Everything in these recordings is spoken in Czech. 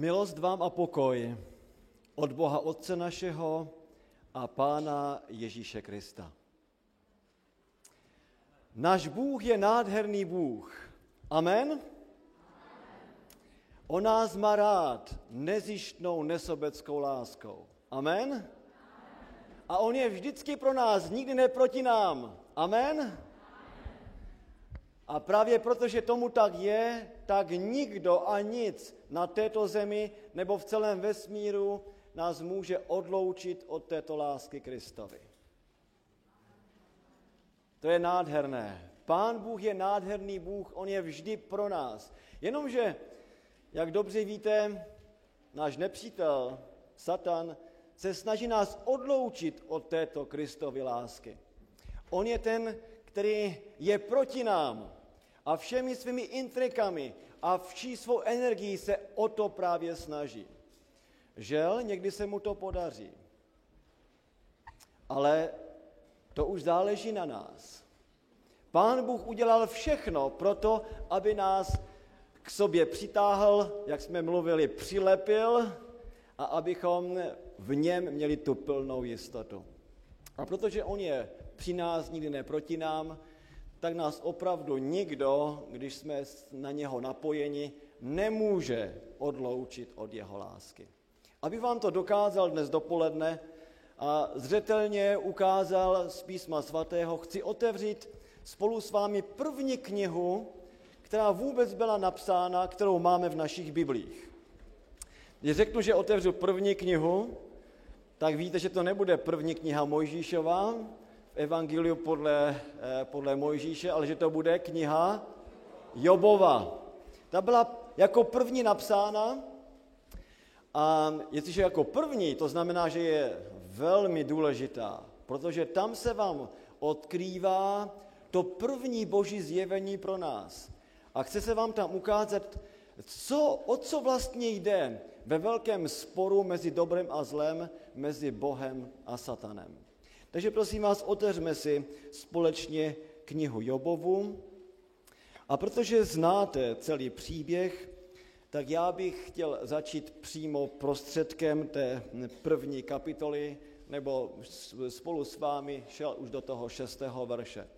Milost vám a pokoj od Boha Otce našeho a Pána Ježíše Krista. Náš Bůh je nádherný Bůh. Amen? O nás má rád nezištnou nesobeckou láskou. Amen? A on je vždycky pro nás, nikdy ne proti nám. Amen? A právě protože tomu tak je, tak nikdo a nic na této zemi nebo v celém vesmíru nás může odloučit od této lásky Kristovi. To je nádherné. Pán Bůh je nádherný Bůh, On je vždy pro nás. Jenomže, jak dobře víte, náš nepřítel, Satan, se snaží nás odloučit od této Kristovy lásky. On je ten, který je proti nám a všemi svými intrikami a vší svou energií se o to právě snaží. Žel, někdy se mu to podaří. Ale to už záleží na nás. Pán Bůh udělal všechno pro to, aby nás k sobě přitáhl, jak jsme mluvili, přilepil a abychom v něm měli tu plnou jistotu. A protože on je při nás, nikdy ne proti nám, tak nás opravdu nikdo, když jsme na něho napojeni, nemůže odloučit od jeho lásky. Aby vám to dokázal dnes dopoledne a zřetelně ukázal z písma svatého, chci otevřít spolu s vámi první knihu, která vůbec byla napsána, kterou máme v našich biblích. Když řeknu, že otevřu první knihu, tak víte, že to nebude první kniha Mojžíšová Evangeliu podle, eh, podle Mojžíše, ale že to bude kniha Jobova. Ta byla jako první napsána a jestliže jako první, to znamená, že je velmi důležitá, protože tam se vám odkrývá to první boží zjevení pro nás. A chce se vám tam ukázat, co, o co vlastně jde ve velkém sporu mezi dobrem a zlem, mezi Bohem a Satanem. Takže prosím vás, otevřme si společně knihu Jobovu. A protože znáte celý příběh, tak já bych chtěl začít přímo prostředkem té první kapitoly, nebo spolu s vámi šel už do toho šestého verše.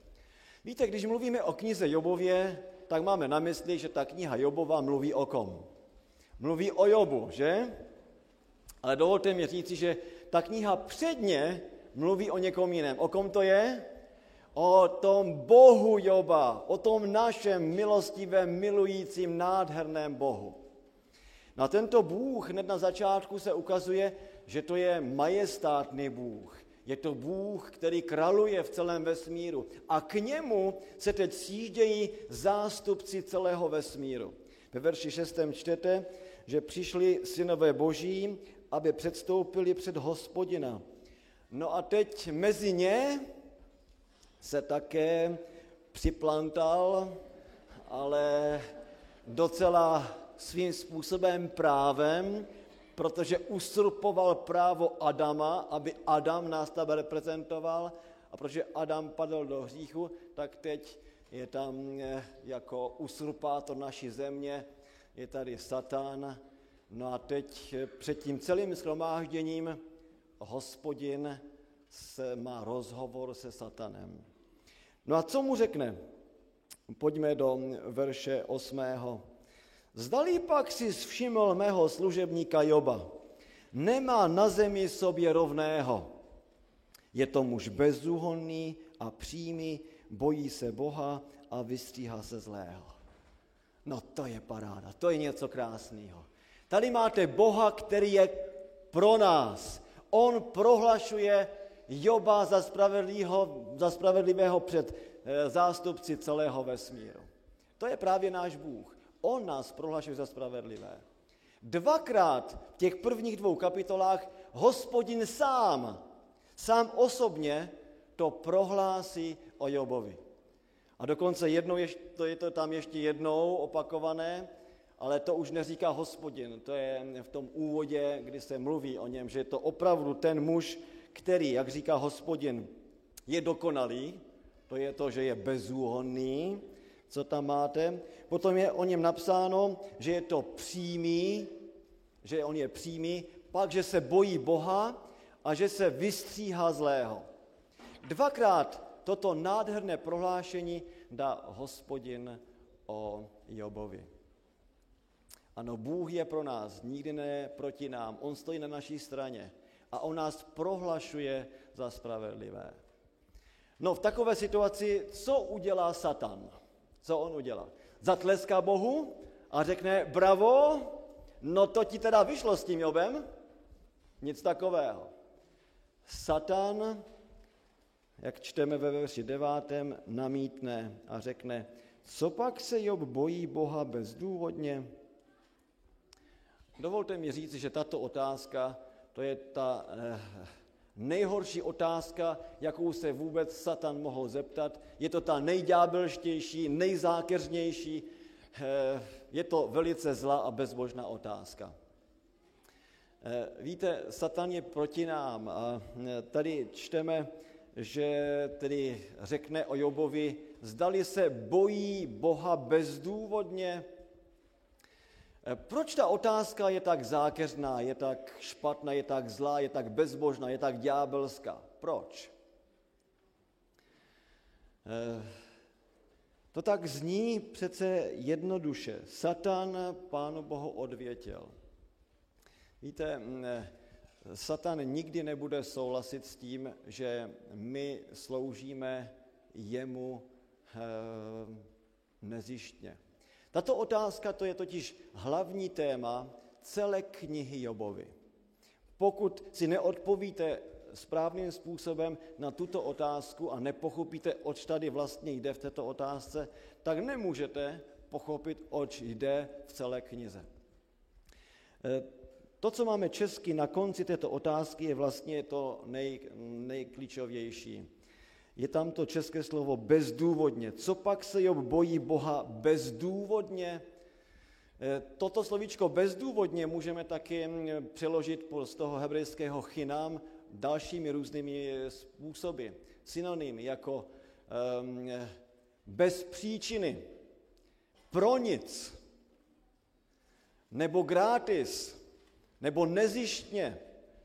Víte, když mluvíme o knize Jobově, tak máme na mysli, že ta kniha Jobova mluví o kom? Mluví o Jobu, že? Ale dovolte mi říci, že ta kniha předně mluví o někom jiném. O kom to je? O tom Bohu Joba, o tom našem milostivém, milujícím, nádherném Bohu. Na tento Bůh hned na začátku se ukazuje, že to je majestátný Bůh. Je to Bůh, který kraluje v celém vesmíru. A k němu se teď sjíždějí zástupci celého vesmíru. Ve verši 6. čtete, že přišli synové boží, aby předstoupili před hospodina. No a teď mezi ně se také připlantal, ale docela svým způsobem právem, protože usurpoval právo Adama, aby Adam nás tam reprezentoval a protože Adam padl do hříchu, tak teď je tam eh, jako usurpátor naší země, je tady Satan. No a teď eh, před tím celým schromážděním hospodin se má rozhovor se Satanem. No a co mu řekne? Pojďme do verše osmého. Zdali pak si všiml mého služebníka Joba. Nemá na zemi sobě rovného. Je to muž bezúhonný a přímý, bojí se Boha a vystříhá se zlého. No to je paráda, to je něco krásného. Tady máte Boha, který je pro nás. On prohlašuje Joba za, za spravedlivého před eh, zástupci celého vesmíru. To je právě náš Bůh. On nás prohlašuje za spravedlivé. Dvakrát v těch prvních dvou kapitolách hospodin sám, sám osobně to prohlásí o Jobovi. A dokonce jednou, to je to tam ještě jednou opakované, ale to už neříká hospodin, to je v tom úvodě, kdy se mluví o něm, že je to opravdu ten muž, který, jak říká hospodin, je dokonalý, to je to, že je bezúhonný, co tam máte. Potom je o něm napsáno, že je to přímý, že on je přímý, pak, že se bojí Boha a že se vystříhá zlého. Dvakrát toto nádherné prohlášení dá hospodin o Jobovi. Ano, Bůh je pro nás, nikdy ne proti nám. On stojí na naší straně a on nás prohlašuje za spravedlivé. No v takové situaci, co udělá Satan? Co on udělá? Zatleská Bohu a řekne, bravo, no to ti teda vyšlo s tím Jobem? Nic takového. Satan, jak čteme ve verši devátém, namítne a řekne, co pak se Job bojí Boha bezdůvodně? Dovolte mi říct, že tato otázka, to je ta eh, nejhorší otázka, jakou se vůbec Satan mohl zeptat. Je to ta nejďábelštější, nejzákeřnější, eh, je to velice zlá a bezbožná otázka. Eh, víte, Satan je proti nám a tady čteme, že tedy řekne o Jobovi, zdali se bojí Boha bezdůvodně, proč ta otázka je tak zákeřná, je tak špatná, je tak zlá, je tak bezbožná, je tak ďábelská? Proč? Eh, to tak zní přece jednoduše. Satan Pánu Bohu odvětil. Víte, mm, eh, Satan nikdy nebude souhlasit s tím, že my sloužíme jemu nezištně. Tato otázka to je totiž hlavní téma celé knihy Jobovi. Pokud si neodpovíte správným způsobem na tuto otázku a nepochopíte, oč tady vlastně jde v této otázce, tak nemůžete pochopit, oč jde v celé knize. E, to, co máme česky na konci této otázky, je vlastně to nej, nejklíčovější je tam to české slovo bezdůvodně. Co pak se Job bojí Boha bezdůvodně? Eh, toto slovíčko bezdůvodně můžeme taky mm, přeložit z toho hebrejského chynám dalšími různými způsoby. Synonymy jako um, bez příčiny, pro nic, nebo gratis, nebo nezištně,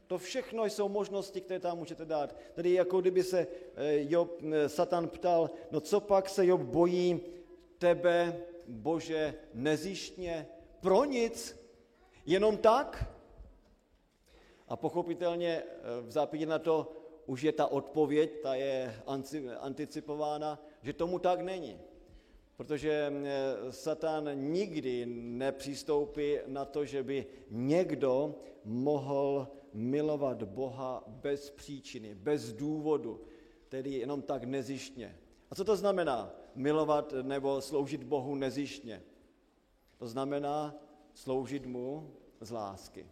to všechno jsou možnosti, které tam můžete dát. Tedy jako kdyby se eh, Job, eh, Satan ptal, no co pak se Job bojí tebe, Bože, nezištně, pro nic, jenom tak? A pochopitelně eh, v zápětí na to už je ta odpověď, ta je anticipována, že tomu tak není. Protože Satan nikdy nepřistoupí na to, že by někdo mohl milovat Boha bez příčiny, bez důvodu, tedy jenom tak nezištně. A co to znamená milovat nebo sloužit Bohu nezištně? To znamená sloužit mu z lásky.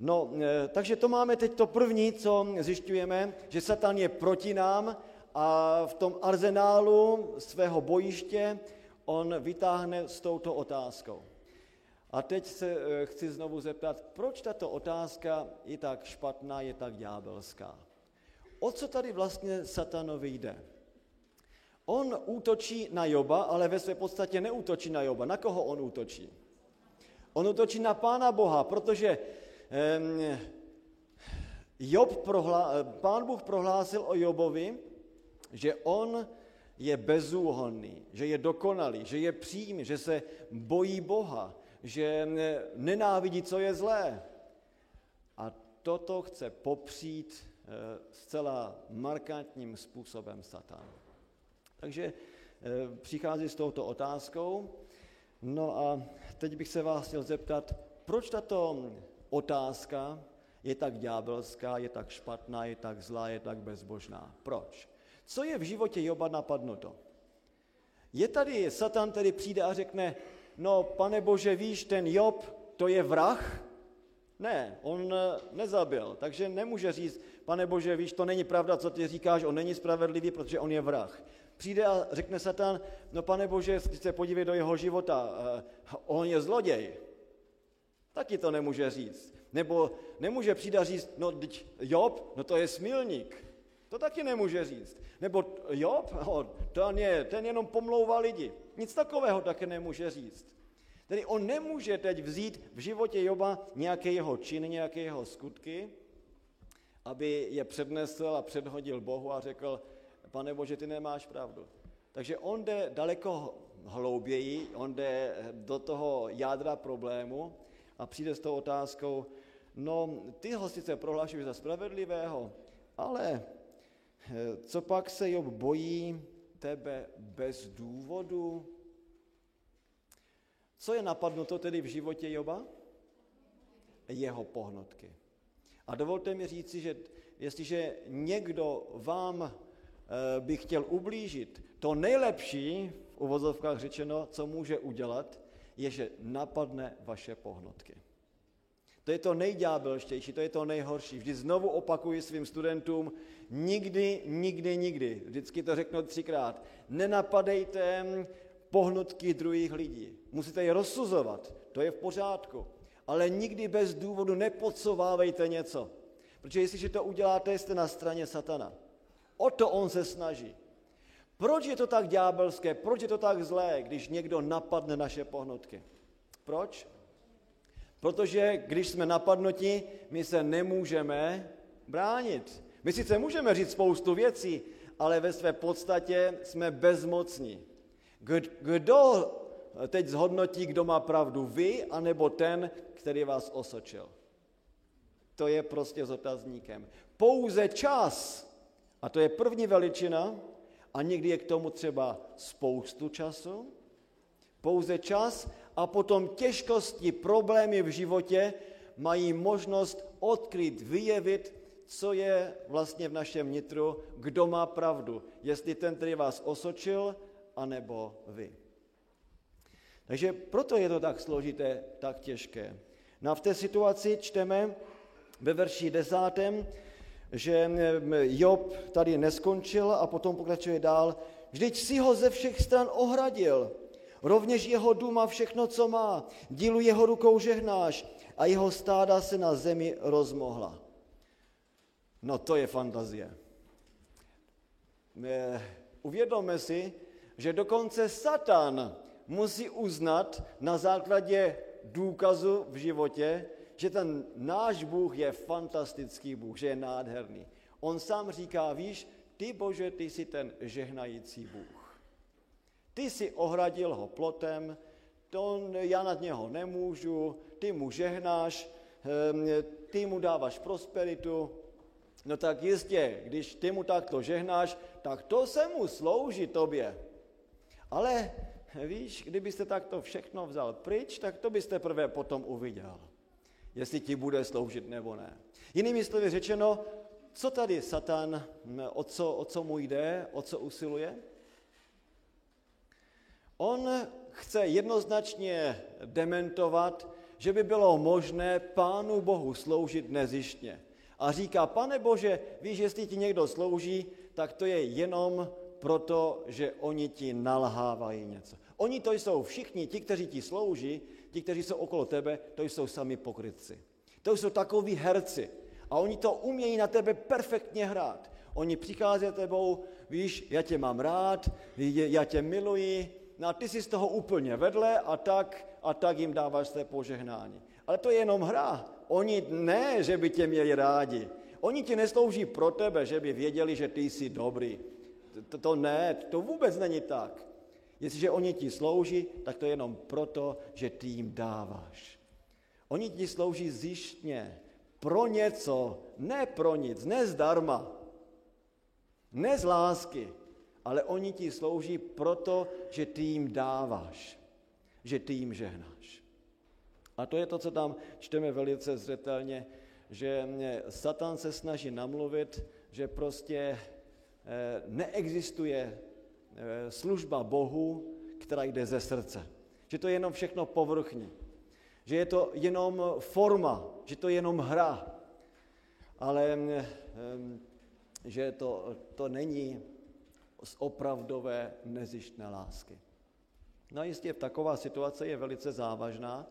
No, e, takže to máme teď to první, co zjišťujeme, že Satan je proti nám a v tom arzenálu svého bojiště on vytáhne s touto otázkou. A teď se eh, chci znovu zeptat, proč tato otázka je tak špatná, je tak ďábelská? O co tady vlastně satanovi jde? On útočí na Joba, ale ve své podstatě neútočí na Joba. Na koho on útočí? On útočí na Pána Boha, protože um, Job prohlá, Pán Bůh prohlásil o Jobovi, že on je bezúhonný, že je dokonalý, že je přímý, že se bojí Boha, že nenávidí, co je zlé. A toto chce popřít eh, zcela markantním způsobem Satan. Takže eh, přichází s touto otázkou. No a teď bych se vás chtěl zeptat, proč tato otázka je tak ďábelská, je tak špatná, je tak zlá, je tak bezbožná. Proč? Co je v životě Joba napadnuto? Je tady, Satan tedy přijde a řekne, no pane Bože, víš, ten Job, to je vrah? Ne, on eh, nezabil, takže nemůže říct, pane Bože, víš, to není pravda, co ty říkáš, on není spravedlivý, protože on je vrah. Přijde a řekne Satan, no pane Bože, se podívej do jeho života, eh, on je zloděj. Taky to nemůže říct. Nebo nemůže přijít a říct, no Job, no to je smilník. To taky nemůže říct. Nebo Job, ten, je, ten jenom pomlouvá lidi. Nic takového také nemůže říct. Tedy on nemůže teď vzít v životě Joba nějaké jeho činy, nějaké jeho skutky, aby je přednesl a předhodil Bohu a řekl, pane Bože, ty nemáš pravdu. Takže on jde daleko hlouběji, on jde do toho jádra problému a přijde s tou otázkou, no ty ho sice prohlašuješ za spravedlivého, ale co pak se Job bojí tebe bez důvodu? Co je napadnuto tedy v životě Joba? Jeho pohnotky. A dovolte mi říci, že jestliže někdo vám eh, by chtěl ublížit, to nejlepší, v uvozovkách řečeno, co může udělat, je, že napadne vaše pohnotky. To je to nejďábelštější, to je to nejhorší. Vždy znovu opakuji svým studentům, nikdy, nikdy, nikdy, vždycky to řeknu třikrát, nenapadejte pohnutky druhých lidí. Musíte je rozsuzovat, to je v pořádku. Ale nikdy bez důvodu nepodsovávejte něco. Protože jestliže to uděláte, jste na straně satana. O to on se snaží. Proč je to tak ďábelské, proč je to tak zlé, když někdo napadne naše pohnutky? Proč? Protože když jsme napadnoti, my se nemůžeme bránit. My sice můžeme říct spoustu věcí, ale ve své podstatě jsme bezmocní. Kdo teď zhodnotí, kdo má pravdu, vy anebo ten, který vás osočil? To je prostě s otazníkem. Pouze čas, a to je první veličina, a někdy je k tomu třeba spoustu času, pouze čas a potom těžkosti, problémy v životě mají možnost odkryt, vyjevit, co je vlastně v našem nitru, kdo má pravdu. Jestli ten, který vás osočil, anebo vy. Takže proto je to tak složité, tak těžké. No a v té situaci čteme ve verši desátém, že Job tady neskončil a potom pokračuje dál. Vždyť si ho ze všech stran ohradil. Rovněž jeho dům a všechno, co má. Dílu jeho rukou žehnáš a jeho stáda se na zemi rozmohla. No to je fantazie. Uvědomme si, že dokonce Satan musí uznat na základě důkazu v životě, že ten náš Bůh je fantastický Bůh, že je nádherný. On sám říká, víš, ty Bože, ty jsi ten žehnající Bůh. Ty si ohradil ho plotem, to já nad něho nemůžu, ty mu žehnáš, ehm, ty mu dáváš prosperitu, no tak jistě, když ty mu takto žehnáš, tak to se mu slouží tobě. Ale víš, kdybyste takto všechno vzal pryč, tak to byste prvé potom uviděl, jestli ti bude sloužit nebo ne. Jinými slovy řečeno, co tady Satan, o co, o co mu jde, o co usiluje? On chce jednoznačně dementovat, že by bylo možné Pánu Bohu sloužit nezištně. A říká, pane Bože, víš, jestli ti někdo slouží, tak to je jenom proto, že oni ti nalhávají něco. Oni to jsou všichni, ti, kteří ti slouží, ti, kteří jsou okolo tebe, to jsou sami pokrytci. To jsou takoví herci. A oni to umějí na tebe perfektně hrát. Oni přichází tebou, víš, já tě mám rád, já tě miluji, no a ty jsi z toho úplně vedle a tak, a tak jim dáváš své požehnání. Ale to je jenom hra. Oni ne, že by tě měli rádi. Oni ti neslouží pro tebe, že by věděli, že ty jsi dobrý. To, to ne, to vůbec není tak. Jestliže oni ti slouží, tak to je jenom proto, že ty jim dáváš. Oni ti slouží zjištně, pro něco, ne pro nic, ne zdarma, ne z lásky, ale oni ti slouží proto, že ty jim dáváš, že ty jim žehnáš. A to je to, co tam čteme velice zřetelně, že Satan se snaží namluvit, že prostě Eh, neexistuje eh, služba Bohu, která jde ze srdce. Že to je jenom všechno povrchní. Že je to jenom forma, že to je jenom hra. Ale eh, že to, to není z opravdové nezištné lásky. No jistě taková situace je velice závažná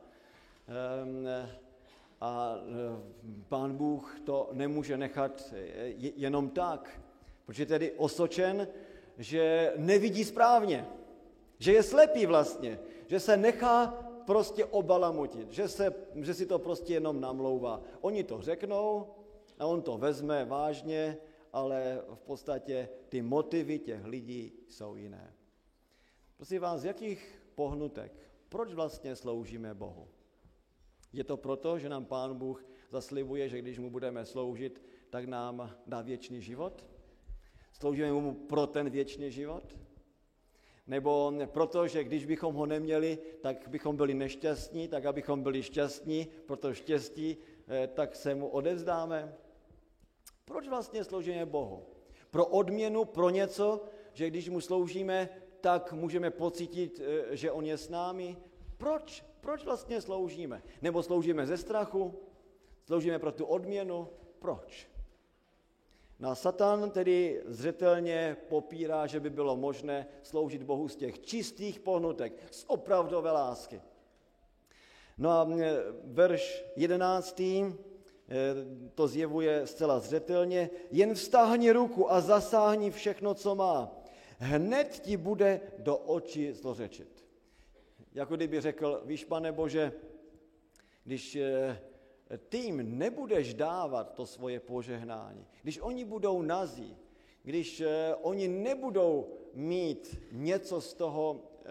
a pán Bůh to nemůže nechat jenom tak. Protože tedy osočen, že nevidí správně, že je slepý vlastně, že se nechá prostě obalamutit, že, se, že si to prostě jenom namlouvá. Oni to řeknou a on to vezme vážně, ale v podstatě ty motivy těch lidí jsou jiné. Prosím vás, z jakých pohnutek, proč vlastně sloužíme Bohu? Je to proto, že nám Pán Bůh zaslibuje, že když mu budeme sloužit, tak nám dá věčný život? Sloužíme mu pro ten věčný život? Nebo proto, že když bychom ho neměli, tak bychom byli nešťastní, tak abychom byli šťastní, proto štěstí, eh, tak se mu odevzdáme? Proč vlastně sloužíme Bohu? Pro odměnu, pro něco, že když mu sloužíme, tak můžeme pocítit, eh, že on je s námi? Proč? Proč vlastně sloužíme? Nebo sloužíme ze strachu? Sloužíme pro tu odměnu? Proč? No Satan tedy zřetelně popírá, že by bylo možné sloužit Bohu z těch čistých pohnutek, z opravdové lásky. No a e, verš jedenáctý e, to zjevuje zcela zřetelně. Jen vztáhni ruku a zasáhni všechno, co má. Hned ti bude do očí zlořečit. Jako kdyby řekl, víš, pane Bože, když e, ty jim nebudeš dávat to svoje požehnání, když oni budou nazí, když eh, oni nebudou mít něco z toho, eh,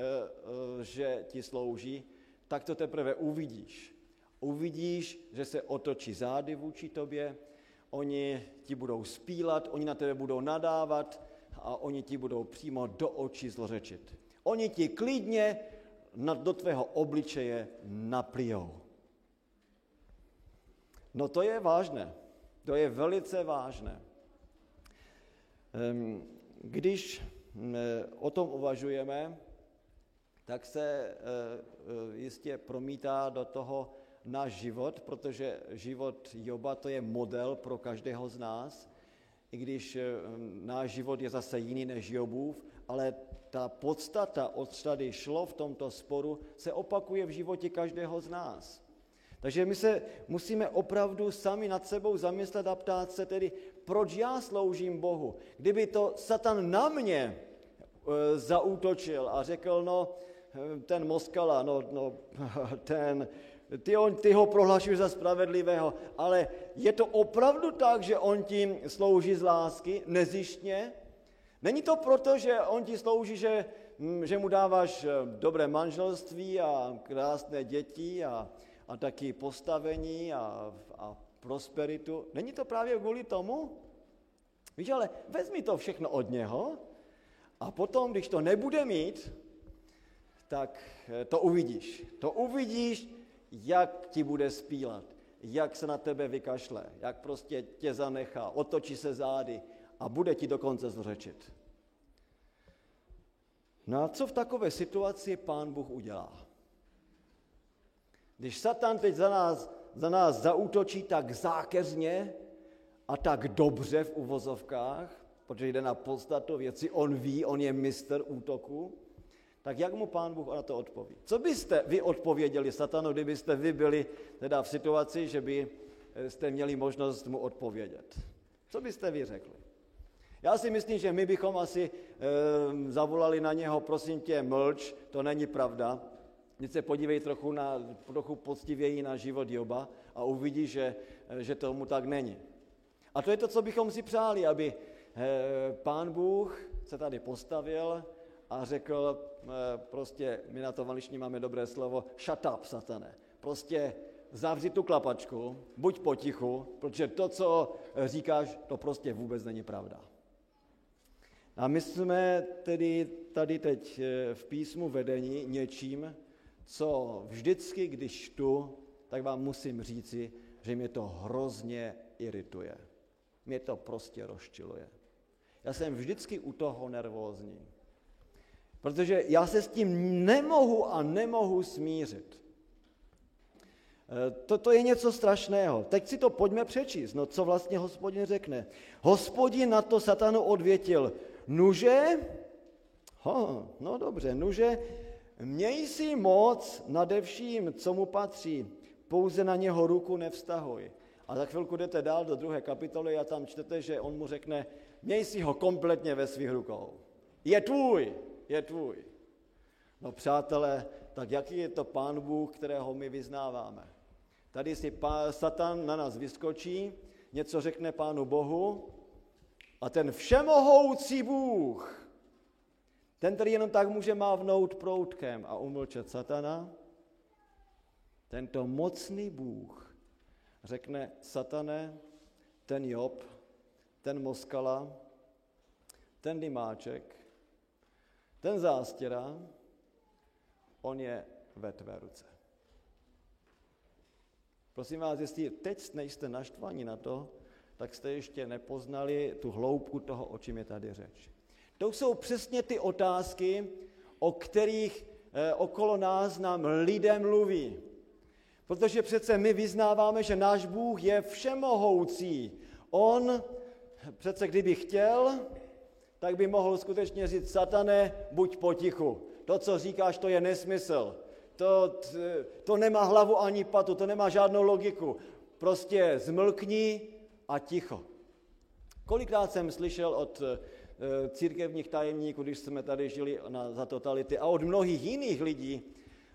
eh, že ti slouží, tak to teprve uvidíš. Uvidíš, že se otočí zády vůči tobě, oni ti budou spílat, oni na tebe budou nadávat a oni ti budou přímo do očí zlořečit. Oni ti klidně do tvého obličeje naplijou. No to je vážné. To je velice vážné. Když o tom uvažujeme, tak se e, e, jistě promítá do toho náš život, protože život Joba to je model pro každého z nás, i když náš život je zase jiný než Jobův, ale ta podstata, od tady šlo v tomto sporu, se opakuje v životě každého z nás. Takže my se musíme opravdu sami nad sebou zamyslet a ptát se tedy, proč já sloužím Bohu. Kdyby to Satan na mě e, zaútočil a řekl, no, e, ten Moskala, no, no ten, ty, on, ty ho prohlašuješ za spravedlivého, ale je to opravdu tak, že on tím slouží z lásky, nezištně? Není to proto, že on ti slouží, že, že mu dáváš e, dobré manželství a krásné děti a, a taky postavení a, a prosperitu. Není to právě kvůli tomu? Víš, ale vezmi to všechno od něho a potom, když to nebude mít, tak eh, to uvidíš. To uvidíš, jak ti bude spílat, jak se na tebe vykašle, jak prostě tě zanechá, otočí se zády a bude ti dokonce zřečit. No a co v takové situaci pán Bůh udělá? Když Satan teď za nás, za nás zaútočí tak zákeřně a tak dobře v uvozovkách, protože jde na podstatu věci, on ví, on je mistr útoku, tak jak mu pán Bůh na to odpoví? Co byste vy odpověděli satanu, kdybyste vy byli teda v situaci, že byste měli možnost mu odpovědět? Co byste vy řekli? Já si myslím, že my bychom asi e, zavolali na něho, prosím tě, mlč, to není pravda, Teď se podívej trochu, na, trochu poctivěji na život Joba a uvidí, že, že tomu tak není. A to je to, co bychom si přáli, aby eh, pán Bůh se tady postavil a řekl, eh, prostě, my na to v máme dobré slovo, shut up, satane. Prostě zavři tu klapačku, buď potichu, protože to, co říkáš, to prostě vůbec není pravda. A my jsme tedy tady teď eh, v písmu vedení něčím, co vždycky, když čtu, tak vám musím říci, že mě to hrozně irituje. Mě to prostě rozčiluje. Já jsem vždycky u toho nervózní. Protože já se s tím nemohu a nemohu smířit. Toto je něco strašného. Teď si to pojďme přečíst. No co vlastně hospodin řekne? Hospodin na to satanu odvětil, nuže, ho, no dobře, nuže, Měj si moc nade vším, co mu patří, pouze na něho ruku nevztahuj. A za chvilku jdete dál do druhé kapitoly a tam čtete, že on mu řekne, měj si ho kompletně ve svých rukou. Je tvůj, je tvůj. No přátelé, tak jaký je to pán Bůh, kterého my vyznáváme? Tady si pán, Satan na nás vyskočí, něco řekne pánu Bohu a ten všemohoucí Bůh, ten, který jenom tak může mávnout proutkem a umlčet satana, tento mocný Bůh řekne, satane, ten Job, ten Moskala, ten Dymáček, ten zástěra, on je ve tvé ruce. Prosím vás, jestli teď nejste naštvaní na to, tak jste ještě nepoznali tu hloubku toho, o čem je tady řeč. To jsou přesně ty otázky, o kterých eh, okolo nás nám lidé mluví. Protože přece my vyznáváme, že náš Bůh je všemohoucí. On přece kdyby chtěl, tak by mohl skutečně říct, satane, buď potichu. To, co říkáš, to je nesmysl. To, to nemá hlavu ani patu, to nemá žádnou logiku. Prostě zmlkni a ticho. Kolikrát jsem slyšel od eh, církevních tajemníků, když jsme tady žili na, za totality, a od mnohých jiných lidí,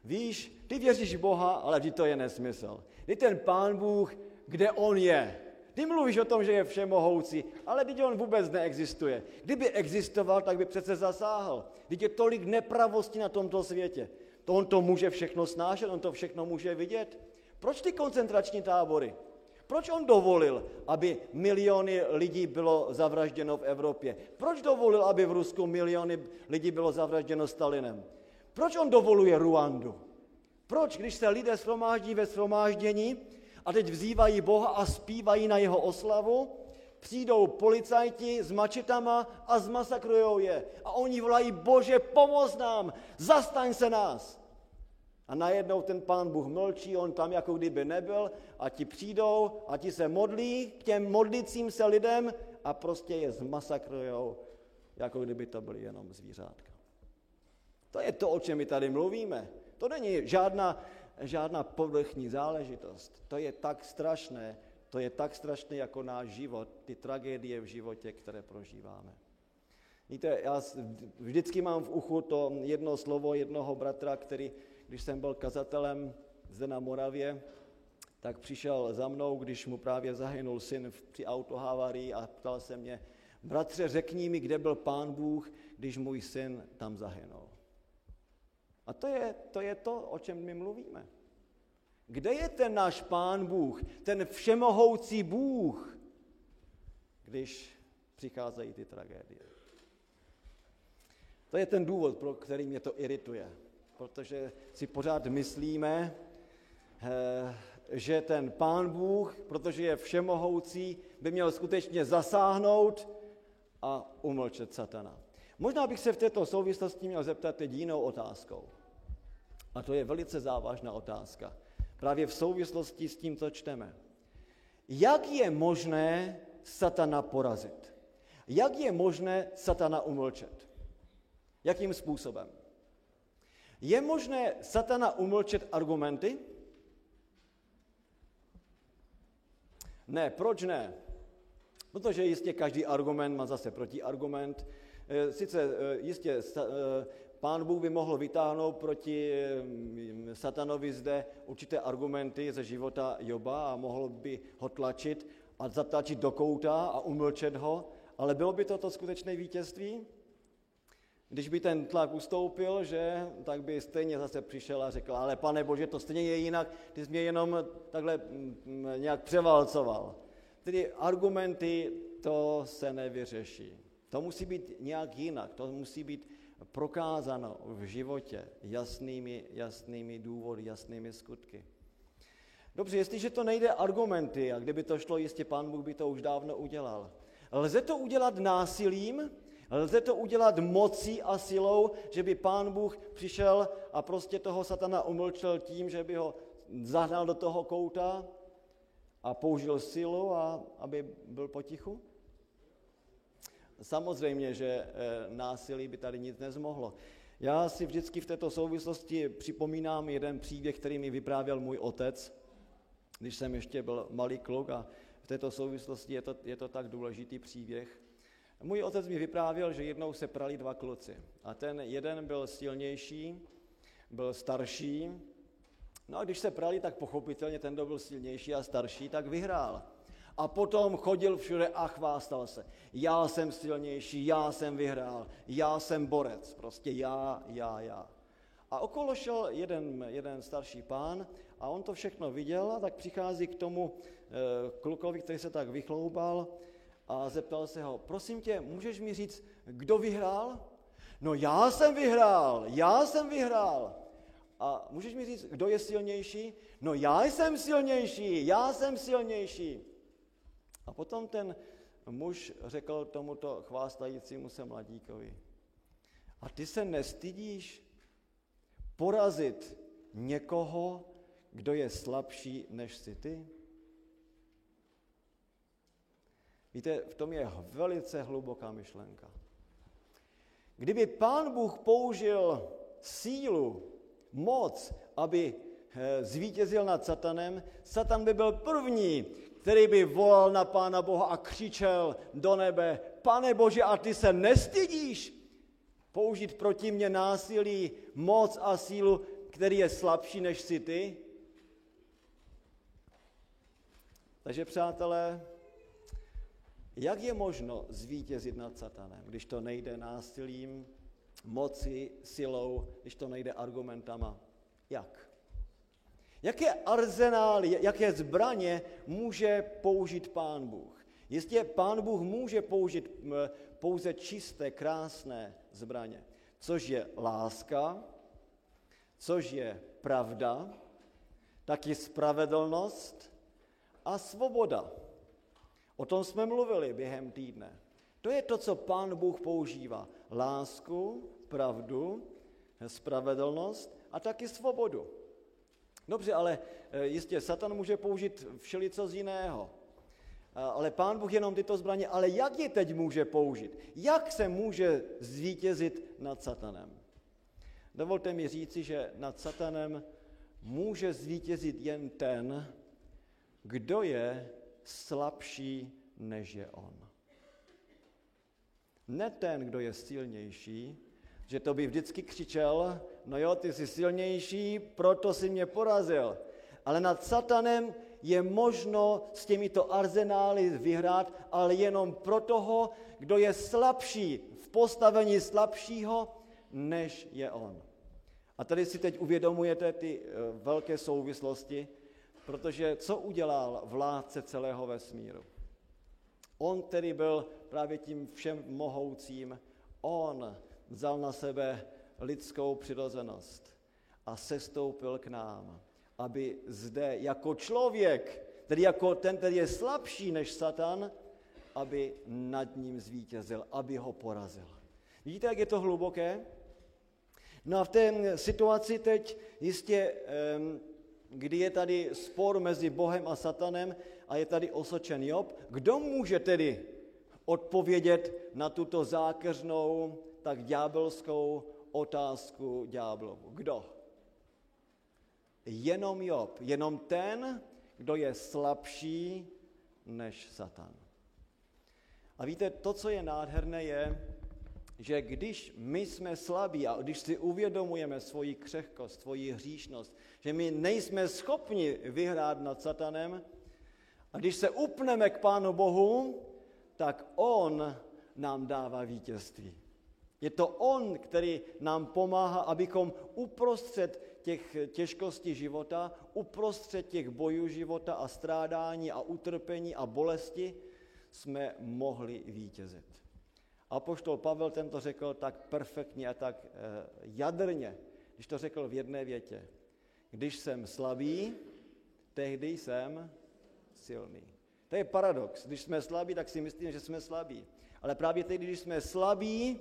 víš, ty věříš Boha, ale vždy to je nesmysl. Kdy ten pán Bůh, kde on je? Ty mluvíš o tom, že je všemohoucí, ale teď on vůbec neexistuje. Kdyby existoval, tak by přece zasáhl. Teď je tolik nepravosti na tomto světě. To on to může všechno snášet, on to všechno může vidět. Proč ty koncentrační tábory? Proč on dovolil, aby miliony lidí bylo zavražděno v Evropě? Proč dovolil, aby v Rusku miliony lidí bylo zavražděno Stalinem? Proč on dovoluje Ruandu? Proč, když se lidé shromáždí ve shromáždění a teď vzývají Boha a zpívají na jeho oslavu, přijdou policajti s mačetama a zmasakrujou je. A oni volají, bože, pomoz nám, zastaň se nás. A najednou ten pán Bůh mlčí, on tam jako kdyby nebyl a ti přijdou a ti se modlí k těm modlicím se lidem a prostě je zmasakrujou, jako kdyby to byly jenom zvířátka. To je to, o čem my tady mluvíme. To není žádná, žádná povrchní záležitost. To je tak strašné, to je tak strašné jako náš život, ty tragédie v životě, které prožíváme. Víte, já vždycky mám v uchu to jedno slovo jednoho bratra, který, když jsem byl kazatelem zde na Moravě, tak přišel za mnou, když mu právě zahynul syn při autohavarii a ptal se mě, bratře, řekni mi, kde byl pán Bůh, když můj syn tam zahynul. A to je, to je to, o čem my mluvíme. Kde je ten náš pán Bůh, ten všemohoucí Bůh, když přicházejí ty tragédie? To je ten důvod, pro který mě to irituje. Protože si pořád myslíme, eh, že ten pán Bůh, protože je všemohoucí, by měl skutečně zasáhnout a umlčet satana. Možná bych se v této souvislosti měl zeptat teď jinou otázkou. A to je velice závažná otázka. Právě v souvislosti s tím, co čteme. Jak je možné satana porazit? Jak je možné satana umlčet? Jakým způsobem? Je možné satana umlčet argumenty? Ne, proč ne? Protože jistě každý argument má zase protiargument. Eh, sice eh, jistě eh, pán Bůh by mohl vytáhnout proti satanovi zde určité argumenty ze života Joba a mohl by ho tlačit a zatlačit do kouta a umlčet ho, ale bylo by to to skutečné vítězství? Když by ten tlak ustoupil, že, tak by stejně zase přišel a řekl, ale pane Bože, to stejně je jinak, ty jsi mě jenom takhle nějak převalcoval. Tedy argumenty, to se nevyřeší. To musí být nějak jinak, to musí být prokázáno v životě jasnými, jasnými důvody, jasnými skutky. Dobře, jestliže to nejde argumenty, a kdyby to šlo, jistě pán Bůh by to už dávno udělal. Lze to udělat násilím, lze to udělat mocí a silou, že by pán Bůh přišel a prostě toho satana umlčel tím, že by ho zahnal do toho kouta a použil silu, a aby byl potichu? Samozřejmě, že eh, násilí by tady nic nezmohlo. Já si vždycky v této souvislosti připomínám jeden příběh, který mi vyprávěl můj otec, když jsem ještě byl malý kluk a v této souvislosti je to, je to tak důležitý příběh. Můj otec mi vyprávěl, že jednou se prali dva kluci a ten jeden byl silnější byl starší. No a když se prali, tak pochopitelně ten, kdo byl silnější a starší, tak vyhrál. A potom chodil všude a chvástal se. Já jsem silnější, já jsem vyhrál, já jsem borec. Prostě já, já, já. A okolo šel jeden, jeden starší pán a on to všechno viděl a tak přichází k tomu e, klukovi, který se tak vychloubal a zeptal se ho, prosím tě, můžeš mi říct, kdo vyhrál? No já jsem vyhrál, já jsem vyhrál. A můžeš mi říct, kdo je silnější? No já jsem silnější, já jsem silnější. A potom ten muž řekl tomuto chvástajícímu se mladíkovi, a ty se nestydíš porazit někoho, kdo je slabší než si ty? Víte, v tom je velice hluboká myšlenka. Kdyby pán Bůh použil sílu, moc, aby eh, zvítězil nad satanem, satan by byl první, který by volal na Pána Boha a křičel do nebe, pane Bože, a ty se nestydíš použít proti mně násilí, moc a sílu, který je slabší než si ty? Takže přátelé, jak je možno zvítězit nad satanem, když to nejde násilím, moci, silou, když to nejde argumentama? Jak? Jaké arzenály, jaké zbraně může použít pán Bůh? Jistě pán Bůh může použít pouze čisté, krásné zbraně, což je láska, což je pravda, taky spravedlnost a svoboda. O tom jsme mluvili během týdne. To je to, co pán Bůh používá. Lásku, pravdu, spravedlnost a taky svobodu. Dobře, ale eh, jistě Satan může použít všelico z jiného. Ale pán Bůh jenom tyto zbraně, ale jak je teď může použít? Jak se může zvítězit nad satanem? Dovolte mi říci, že nad satanem může zvítězit jen ten, kdo je slabší než je on. Ne ten, kdo je silnější, že to by vždycky křičel, no jo, ty jsi silnější, proto si mě porazil. Ale nad satanem je možno s těmito arzenály vyhrát, ale jenom pro toho, kdo je slabší v postavení slabšího, než je on. A tady si teď uvědomujete ty eh, velké souvislosti, protože co udělal vládce celého vesmíru? On, který byl právě tím všem mohoucím, on vzal na sebe lidskou přirozenost a sestoupil k nám, aby zde jako člověk, tedy jako ten, který je slabší než Satan, aby nad ním zvítězil, aby ho porazil. Vidíte, jak je to hluboké? No a v té situaci teď jistě, kdy je tady spor mezi Bohem a Satanem a je tady osočen Job, kdo může tedy odpovědět na tuto zákeřnou, tak ďábelskou otázku ďáblovu? Kdo? Jenom Job, jenom ten, kdo je slabší než Satan. A víte, to, co je nádherné, je, že když my jsme slabí a když si uvědomujeme svoji křehkost, svoji hříšnost, že my nejsme schopni vyhrát nad satanem, a když se upneme k Pánu Bohu, tak On nám dává vítězství. Je to On, který nám pomáhá, abychom uprostřed těch těžkostí života, uprostřed těch bojů života a strádání a utrpení a bolesti jsme mohli vítězit. A poštol Pavel tento řekl tak perfektně a tak eh, jadrně, když to řekl v jedné větě. Když jsem slabý, tehdy jsem silný. To je paradox. Když jsme slabí, tak si myslíme, že jsme slabí. Ale právě tehdy, když jsme slabí,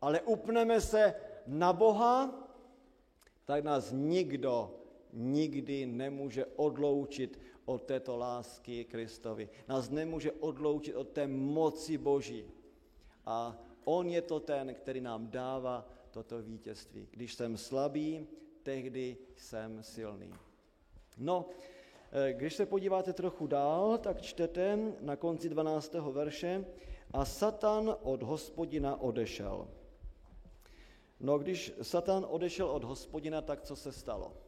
ale upneme se na Boha, tak nás nikdo nikdy nemůže odloučit od této lásky Kristovi. Nás nemůže odloučit od té moci Boží. A on je to ten, který nám dává toto vítězství. Když jsem slabý, tehdy jsem silný. No, eh, když se podíváte trochu dál, tak čtete na konci 12. verše a Satan od hospodina odešel. No, když Satan odešel od hospodina, tak co se stalo?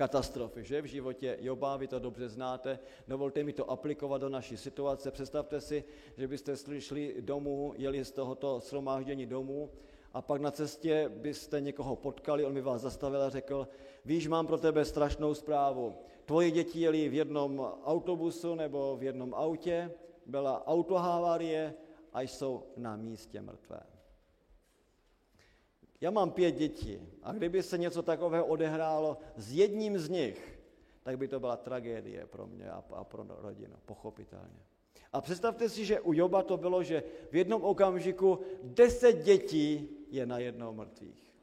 Katastrofy, že? V životě Joba, vy to dobře znáte. Dovolte mi to aplikovat do naší situace. Představte si, že byste šli domů, jeli z tohoto shromáždění domů a pak na cestě byste někoho potkali, on by vás zastavil a řekl, víš, mám pro tebe strašnou zprávu. Tvoje děti jeli v jednom autobusu nebo v jednom autě, byla autohavárie a jsou na místě mrtvé. Já mám pět dětí a kdyby se něco takového odehrálo s jedním z nich, tak by to byla tragédie pro mě a pro rodinu, pochopitelně. A představte si, že u Joba to bylo, že v jednom okamžiku deset dětí je na jednou mrtvých.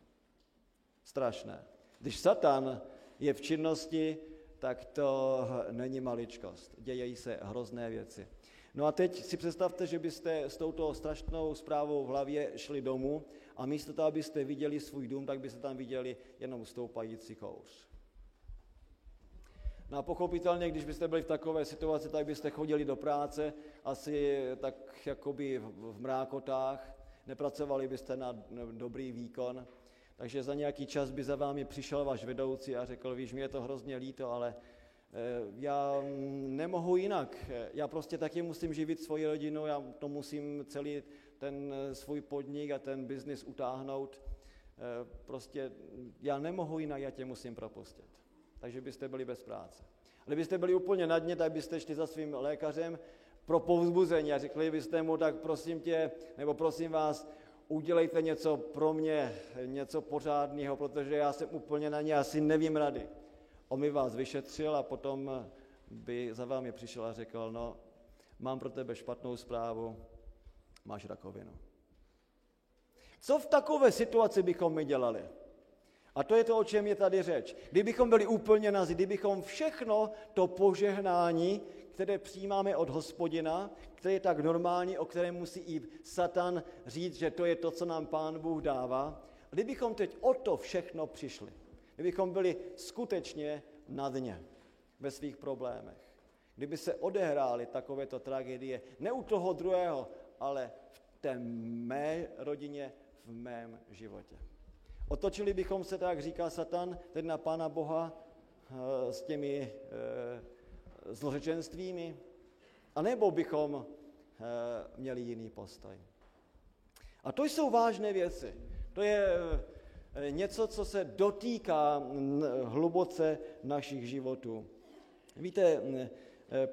Strašné. Když Satan je v činnosti, tak to není maličkost. Dějejí se hrozné věci. No a teď si představte, že byste s touto strašnou zprávou v hlavě šli domů a místo toho, abyste viděli svůj dům, tak byste tam viděli jenom stoupající kouř. No a pochopitelně, když byste byli v takové situaci, tak byste chodili do práce asi tak jakoby v mrákotách, nepracovali byste na dobrý výkon, takže za nějaký čas by za vámi přišel váš vedoucí a řekl, víš, mi je to hrozně líto, ale Eh, já nemohu jinak. Já prostě taky musím živit svoji rodinu, já to musím celý ten eh, svůj podnik a ten biznis utáhnout. Eh, prostě já nemohu jinak, já tě musím propustit. Takže byste byli bez práce. Kdybyste byli úplně na dně, tak byste šli za svým lékařem pro povzbuzení a řekli byste mu, tak prosím tě, nebo prosím vás, udělejte něco pro mě, něco pořádného, protože já jsem úplně na ně asi nevím rady on by vás vyšetřil a potom by za vámi přišel a řekl, no, mám pro tebe špatnou zprávu, máš rakovinu. Co v takové situaci bychom my dělali? A to je to, o čem je tady řeč. Kdybychom byli úplně nazí, kdybychom všechno to požehnání, které přijímáme od hospodina, které je tak normální, o kterém musí i Satan říct, že to je to, co nám Pán Bůh dává, kdybychom teď o to všechno přišli, kdybychom byli skutečně na dně ve svých problémech. Kdyby se odehrály takovéto tragédie, ne u toho druhého, ale v té mé rodině, v mém životě. Otočili bychom se, tak říká Satan, teď na Pána Boha eh, s těmi e, zlořečenstvími, anebo bychom e, měli jiný postoj. A to jsou vážné věci. To je Eh, něco, co se dotýká hluboce našich životů. Víte, eh,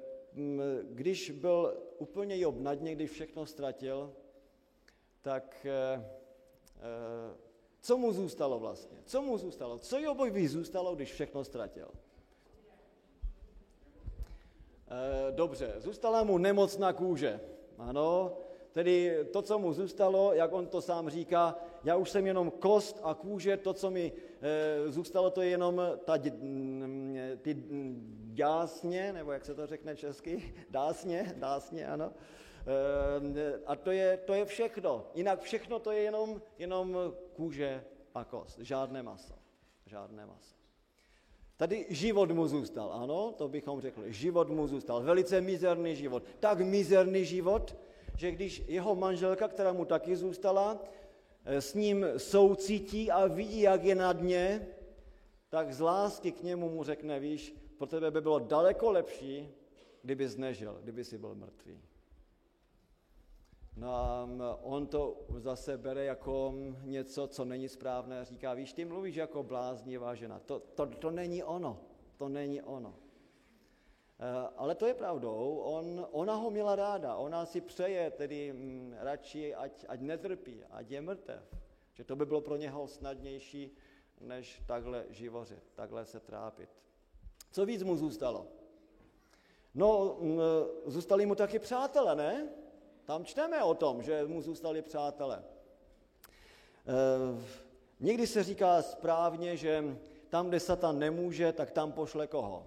když byl úplně Job na dně, když všechno ztratil, tak eh, co mu zůstalo vlastně? Co mu zůstalo? Co Jobovi zůstalo, když všechno ztratil? Dobře, zůstala mu nemocná kůže. Ano, Tedy to, co mu zůstalo, jak on to sám říká, já už jsem jenom kost a kůže, to, co mi zůstalo, to je jenom ta, ty dásně, nebo jak se to řekne česky, dásně, dásně, ano. E, a to je, to je všechno. Jinak všechno to je jenom, jenom kůže a kost, žádné maso. Žádné maso. Tady život mu zůstal, ano, to bychom řekli. Život mu zůstal, velice mizerný život. Tak mizerný život, že když jeho manželka, která mu taky zůstala, eh, s ním soucítí a vidí, jak je na dně, tak z lásky k němu mu řekne, víš, pro tebe by bylo daleko lepší, kdyby nežil, kdyby si byl mrtvý. No a mm, on to zase bere jako něco, co není správné. Říká, víš, ty mluvíš jako bláznivá žena. To, to, to není ono. To není ono. Eh, ale to je pravdou, on, ona ho měla ráda, ona si přeje tedy hm, radši, ať, ať netrpí, ať je mrtev. Že to by bylo pro něho snadnější, než takhle živořit, takhle se trápit. Co víc mu zůstalo? No, hm, zůstali mu taky přátelé, ne? Tam čteme o tom, že mu zůstali přátelé. E, někdy se říká správně, že tam, kde Satan nemůže, tak tam pošle koho?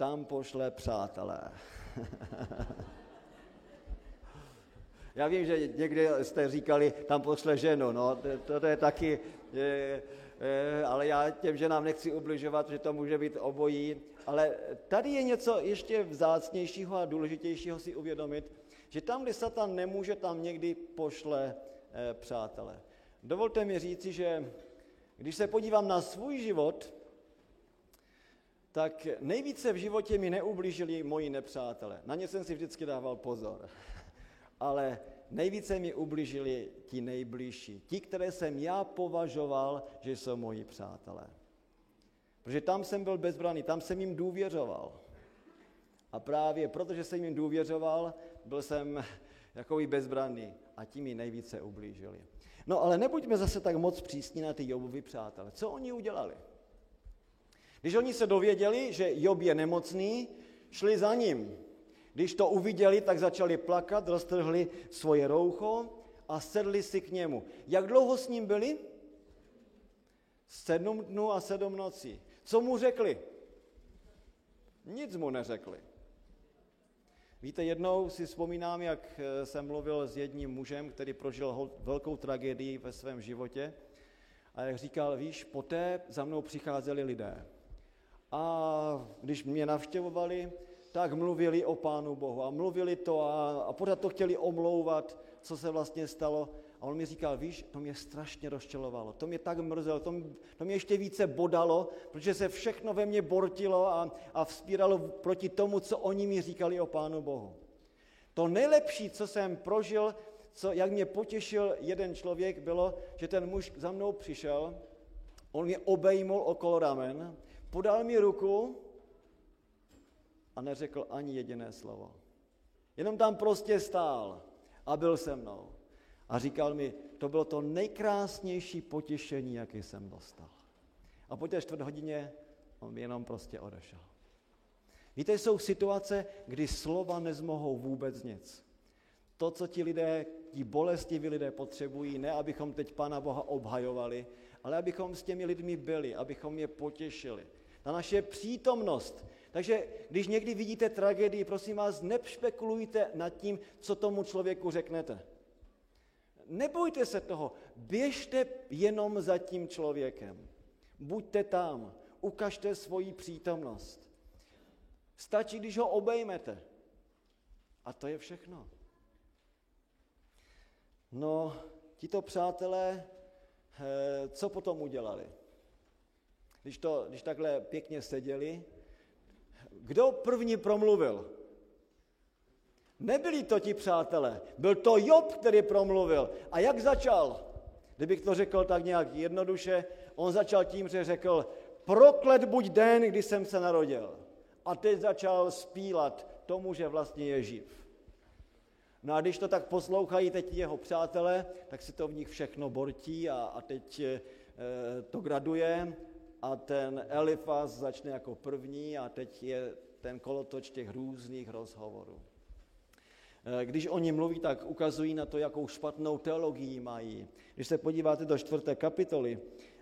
tam pošle přátelé. Já vím, že někdy jste říkali, tam pošle ženu, no, to, to je taky, je, ale já těm ženám nechci ubližovat, že to může být obojí, ale tady je něco ještě vzácnějšího a důležitějšího si uvědomit, že tam, kde Satan nemůže, tam někdy pošle eh, přátelé. Dovolte mi říci, že když se podívám na svůj život, tak nejvíce v životě mi neublížili moji nepřátelé. Na ně jsem si vždycky dával pozor. Ale nejvíce mi ublížili ti nejbližší. Ti, které jsem já považoval, že jsou moji přátelé. Protože tam jsem byl bezbraný, tam jsem jim důvěřoval. A právě protože jsem jim důvěřoval, byl jsem i bezbranný a ti mi nejvíce ublížili. No ale nebuďme zase tak moc přísní na ty Jobovi přátelé. Co oni udělali? Když oni se dověděli, že Job je nemocný, šli za ním. Když to uviděli, tak začali plakat, roztrhli svoje roucho a sedli si k němu. Jak dlouho s ním byli? Sedm dnů a sedm nocí. Co mu řekli? Nic mu neřekli. Víte, jednou si vzpomínám, jak eh, jsem mluvil s jedním mužem, který prožil velkou tragédii ve svém životě. A jak říkal, víš, poté za mnou přicházeli lidé. A když mě navštěvovali, tak mluvili o Pánu Bohu a mluvili to a, a pořád to chtěli omlouvat, co se vlastně stalo. A on mi říkal, víš, to mě strašně rozčelovalo, to mě tak mrzelo, to, to mě ještě více bodalo, protože se všechno ve mně bortilo a, a vzpíralo proti tomu, co oni mi říkali o Pánu Bohu. To nejlepší, co jsem prožil, co, jak mě potěšil jeden člověk, bylo, že ten muž za mnou přišel, on mě obejmul okolo ramen, podal mi ruku a neřekl ani jediné slovo. Jenom tam prostě stál a byl se mnou. A říkal mi, to bylo to nejkrásnější potěšení, jaké jsem dostal. A po té čtvrt hodině on jenom prostě odešel. Víte, jsou situace, kdy slova nezmohou vůbec nic. To, co ti lidé, ti bolestiví lidé potřebují, ne abychom teď Pána Boha obhajovali, ale abychom s těmi lidmi byli, abychom je potěšili. Ta naše přítomnost. Takže když někdy vidíte tragédii, prosím vás, nepšpekulujte nad tím, co tomu člověku řeknete. Nebojte se toho, běžte jenom za tím člověkem. Buďte tam, ukažte svoji přítomnost. Stačí, když ho obejmete. A to je všechno. No, tito přátelé, eh, co potom udělali? Když, to, když takhle pěkně seděli, kdo první promluvil? Nebyli to ti přátelé, byl to Job, který promluvil. A jak začal? Kdybych to řekl tak nějak jednoduše, on začal tím, že řekl, proklet buď den, kdy jsem se narodil. A teď začal spílat tomu, že vlastně je živ. No a když to tak poslouchají teď jeho přátelé, tak si to v nich všechno bortí a, a teď e, to graduje a ten Elifaz začne jako první a teď je ten kolotoč těch různých rozhovorů. Eh, když oni mluví, tak ukazují na to, jakou špatnou teologii mají. Když se podíváte do čtvrté kapitoly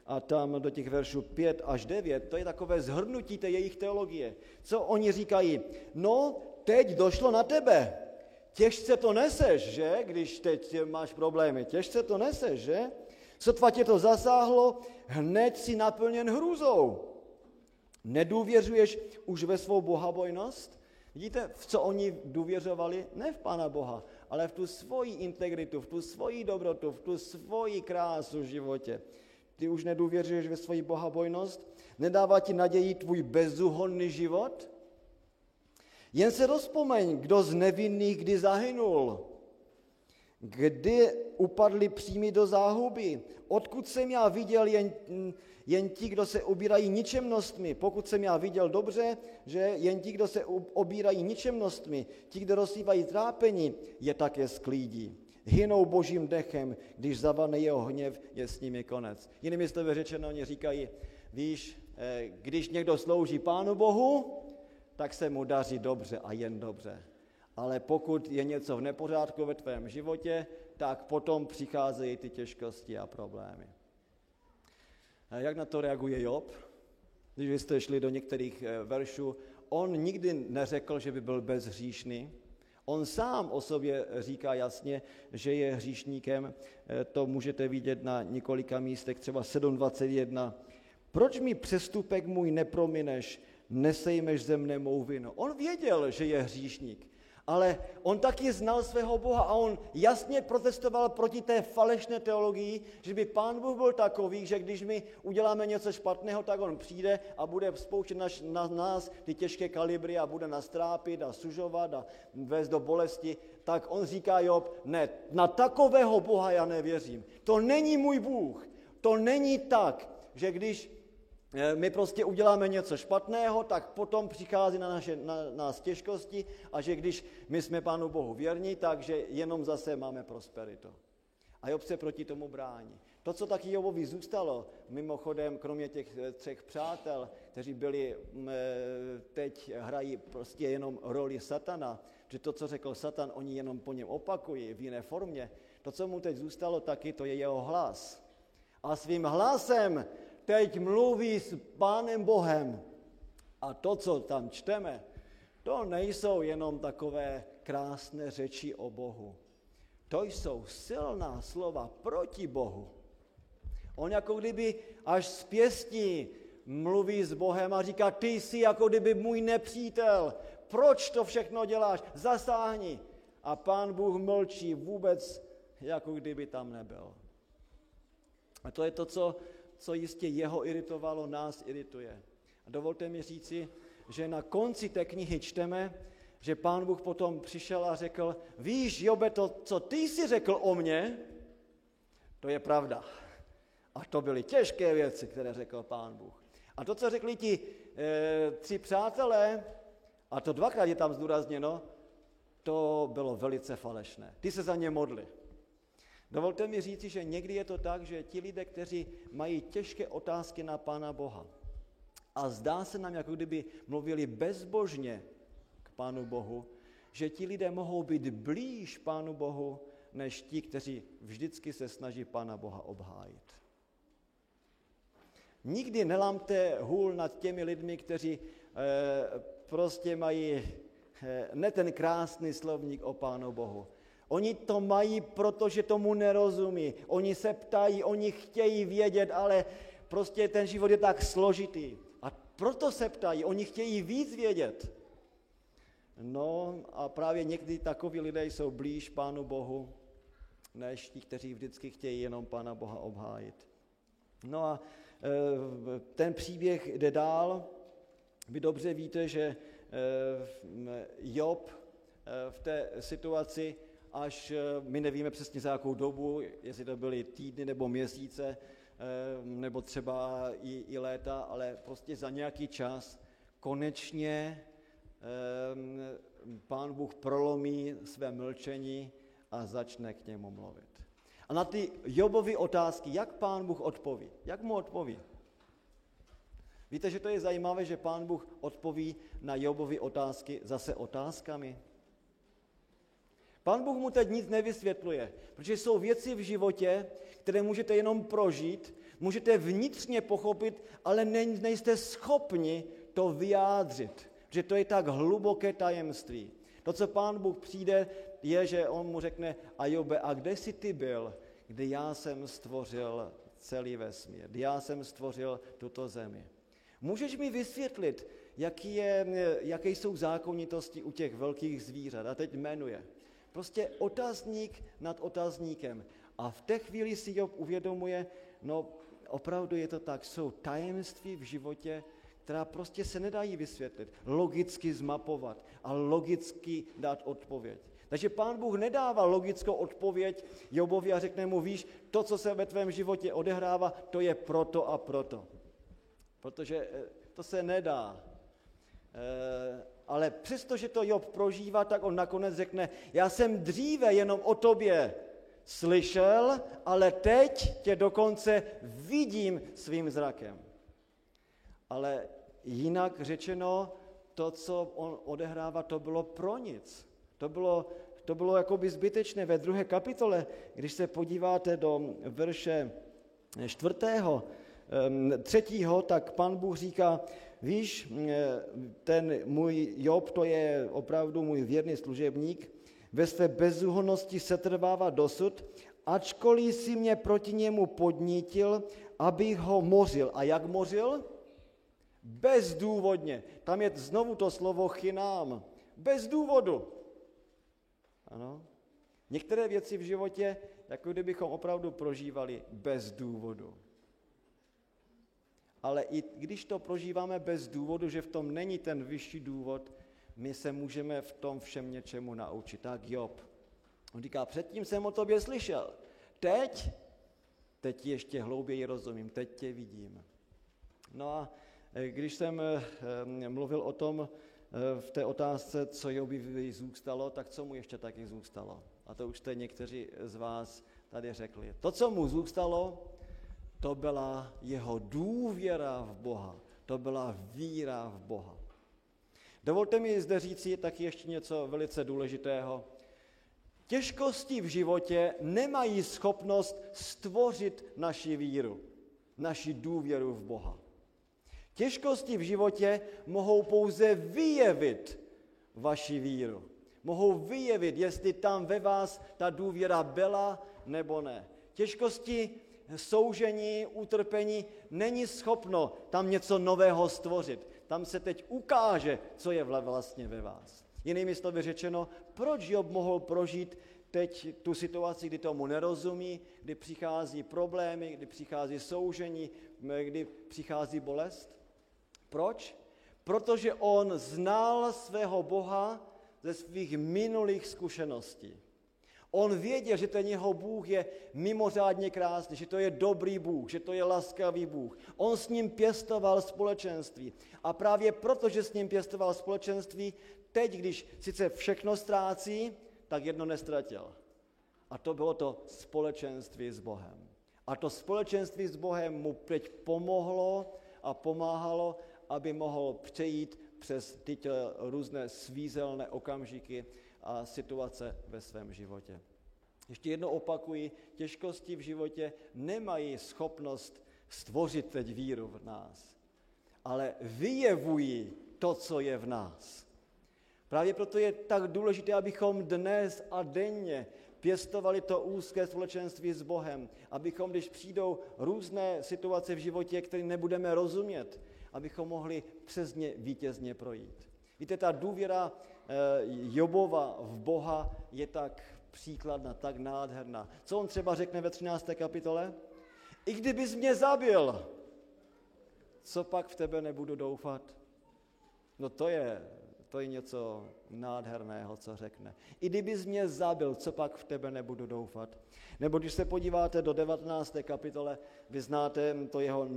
a tam do těch veršů 5 až 9, to je takové zhrnutí té jejich teologie. Co oni říkají? No, teď došlo na tebe. Těžce to neseš, že? Když teď máš problémy. Těžce to neseš, že? Sotva tě to zasáhlo, hned si naplněn hrůzou. Nedůvěřuješ už ve svou bohabojnost? Vidíte, v co oni důvěřovali? Ne v Pána Boha, ale v tu svoji integritu, v tu svoji dobrotu, v tu svoji krásu v životě. Ty už nedůvěřuješ ve svoji bohabojnost? Nedává ti naději tvůj bezúhonný život? Jen se rozpomeň, kdo z nevinných kdy zahynul, kdy upadli přími do záhuby, odkud jsem já viděl jen jen ti, kdo se obírají ničemnostmi. Pokud jsem já viděl dobře, že jen ti, kdo se obírají ničemnostmi, ti, kdo rozsývají trápení, je také sklídí. Hynou božím dechem, když zavane jeho hněv, je s nimi konec. Jinými slovy řečeno, oni říkají, víš, eh, když někdo slouží Pánu Bohu, tak se mu daří dobře a jen dobře. Ale pokud je něco v nepořádku ve tvém životě, tak potom přicházejí ty těžkosti a problémy. A jak na to reaguje Job? Když jste šli do některých eh, veršů, on nikdy neřekl, že by byl bezhříšný. On sám o sobě říká jasně, že je hříšníkem. Eh, to můžete vidět na několika místech, třeba 7.21. Proč mi přestupek můj nepromineš, nesejmeš ze mne mou vinu? On věděl, že je hříšník, ale on taky znal svého Boha a on jasně protestoval proti té falešné teologii, že by pán Bůh byl takový, že když my uděláme něco špatného, tak on přijde a bude spouštět na, na nás ty těžké kalibry a bude nás trápit a sužovat a vést do bolesti. Tak on říká Job, ne, na takového Boha já nevěřím. To není můj Bůh. To není tak, že když my prostě uděláme něco špatného, tak potom přichází na, naše, na nás těžkosti a že když my jsme Pánu Bohu věrní, takže jenom zase máme prosperitu. A Job se proti tomu brání. To, co taky Jobovi zůstalo, mimochodem, kromě těch eh, třech přátel, kteří byli, mm, eh, teď hrají prostě jenom roli satana, že to, co řekl satan, oni jenom po něm opakují v jiné formě, to, co mu teď zůstalo taky, to je jeho hlas. A svým hlasem teď mluví s Pánem Bohem. A to, co tam čteme, to nejsou jenom takové krásné řeči o Bohu. To jsou silná slova proti Bohu. On jako kdyby až z pěstí mluví s Bohem a říká, ty jsi jako kdyby můj nepřítel, proč to všechno děláš, zasáhni. A pán Bůh mlčí vůbec, jako kdyby tam nebyl. A to je to, co co jistě jeho iritovalo, nás irituje. A dovolte mi říci, že na konci té knihy čteme, že pán Bůh potom přišel a řekl, víš, Jobe, to, co ty jsi řekl o mně, to je pravda. A to byly těžké věci, které řekl pán Bůh. A to, co řekli ti e, tři přátelé, a to dvakrát je tam zdůrazněno, to bylo velice falešné. Ty se za ně modli. Dovolte mi říci, že někdy je to tak, že ti lidé, kteří mají těžké otázky na Pána Boha a zdá se nám, jako kdyby mluvili bezbožně k Pánu Bohu, že ti lidé mohou být blíž Pánu Bohu, než ti, kteří vždycky se snaží Pána Boha obhájit. Nikdy nelámte hůl nad těmi lidmi, kteří e, prostě mají e, ne ten krásný slovník o Pánu Bohu, Oni to mají, protože tomu nerozumí. Oni se ptají, oni chtějí vědět, ale prostě ten život je tak složitý. A proto se ptají, oni chtějí víc vědět. No a právě někdy takoví lidé jsou blíž Pánu Bohu, než ti, kteří vždycky chtějí jenom Pána Boha obhájit. No a e, ten příběh jde dál. Vy dobře víte, že e, Job e, v té situaci až eh, my nevíme přesně za jakou dobu, jestli to byly týdny nebo měsíce, eh, nebo třeba i, i léta, ale prostě za nějaký čas konečně eh, pán Bůh prolomí své mlčení a začne k němu mluvit. A na ty Jobovy otázky, jak pán Bůh odpoví? Jak mu odpoví? Víte, že to je zajímavé, že pán Bůh odpoví na Jobovy otázky zase otázkami? Pán Bůh mu teď nic nevysvětluje, protože jsou věci v životě, které můžete jenom prožít, můžete vnitřně pochopit, ale nejste schopni to vyjádřit, že to je tak hluboké tajemství. To, co pán Bůh přijde, je, že on mu řekne, a Jobe, a kde jsi ty byl, kdy já jsem stvořil celý vesmír, kdy já jsem stvořil tuto zemi. Můžeš mi vysvětlit, jaký je, jaké jsou zákonitosti u těch velkých zvířat? A teď jmenuje. Prostě otazník nad otazníkem. A v té chvíli si Job uvědomuje, no opravdu je to tak, jsou tajemství v životě, která prostě se nedají vysvětlit, logicky zmapovat a logicky dát odpověď. Takže pán Bůh nedává logickou odpověď Jobovi a řekne mu, víš, to, co se ve tvém životě odehrává, to je proto a proto. Protože eh, to se nedá. Ale přesto, že to Job prožívá, tak on nakonec řekne, já jsem dříve jenom o tobě slyšel, ale teď tě dokonce vidím svým zrakem. Ale jinak řečeno, to, co on odehrává, to bylo pro nic. To bylo, to bylo jakoby zbytečné. Ve druhé kapitole, když se podíváte do verše čtvrtého, třetího, tak pan Bůh říká, víš, ten můj Job, to je opravdu můj věrný služebník, ve své bezúhonnosti se trvává dosud, ačkoliv si mě proti němu podnítil, abych ho mořil. A jak mořil? Bezdůvodně. Tam je znovu to slovo chynám. Bez důvodu. Ano? Některé věci v životě, jako kdybychom opravdu prožívali bez důvodu. Ale i když to prožíváme bez důvodu, že v tom není ten vyšší důvod, my se můžeme v tom všem něčemu naučit. Tak Job. On říká, předtím jsem o tobě slyšel. Teď, teď ještě hlouběji rozumím, teď tě vidím. No a eh, když jsem eh, mluvil o tom eh, v té otázce, co Jobi zůstalo, tak co mu ještě taky zůstalo? A to už jste někteří z vás tady řekli. To, co mu zůstalo, to byla jeho důvěra v Boha. To byla víra v Boha. Dovolte mi zde říci taky ještě něco velice důležitého. Těžkosti v životě nemají schopnost stvořit naši víru, naši důvěru v Boha. Těžkosti v životě mohou pouze vyjevit vaši víru. Mohou vyjevit, jestli tam ve vás ta důvěra byla nebo ne. Těžkosti soužení, utrpení není schopno tam něco nového stvořit. Tam se teď ukáže, co je vlastně ve vás. Jinými slovy řečeno, proč Job mohl prožít teď tu situaci, kdy tomu nerozumí, kdy přichází problémy, kdy přichází soužení, kdy přichází bolest? Proč? Protože on znal svého Boha ze svých minulých zkušeností. On věděl, že ten jeho Bůh je mimořádně krásný, že to je dobrý Bůh, že to je laskavý Bůh. On s ním pěstoval společenství. A právě proto, že s ním pěstoval společenství, teď, když sice všechno ztrácí, tak jedno nestratil. A to bylo to společenství s Bohem. A to společenství s Bohem mu teď pomohlo a pomáhalo, aby mohl přejít přes tyto různé svízelné okamžiky a situace ve svém životě. Ještě jednou opakuji, těžkosti v životě nemají schopnost stvořit teď víru v nás, ale vyjevují to, co je v nás. Právě proto je tak důležité, abychom dnes a denně pěstovali to úzké společenství s Bohem, abychom, když přijdou různé situace v životě, které nebudeme rozumět, abychom mohli přes ně vítězně projít. Víte, ta důvěra Jobova v Boha je tak příkladná, tak nádherná. Co on třeba řekne ve 13. kapitole? I kdybys mě zabil, co pak v tebe nebudu doufat? No to je to je něco nádherného, co řekne. I kdybys mě zabil, co pak v tebe nebudu doufat. Nebo když se podíváte do 19. kapitole, vy znáte to jeho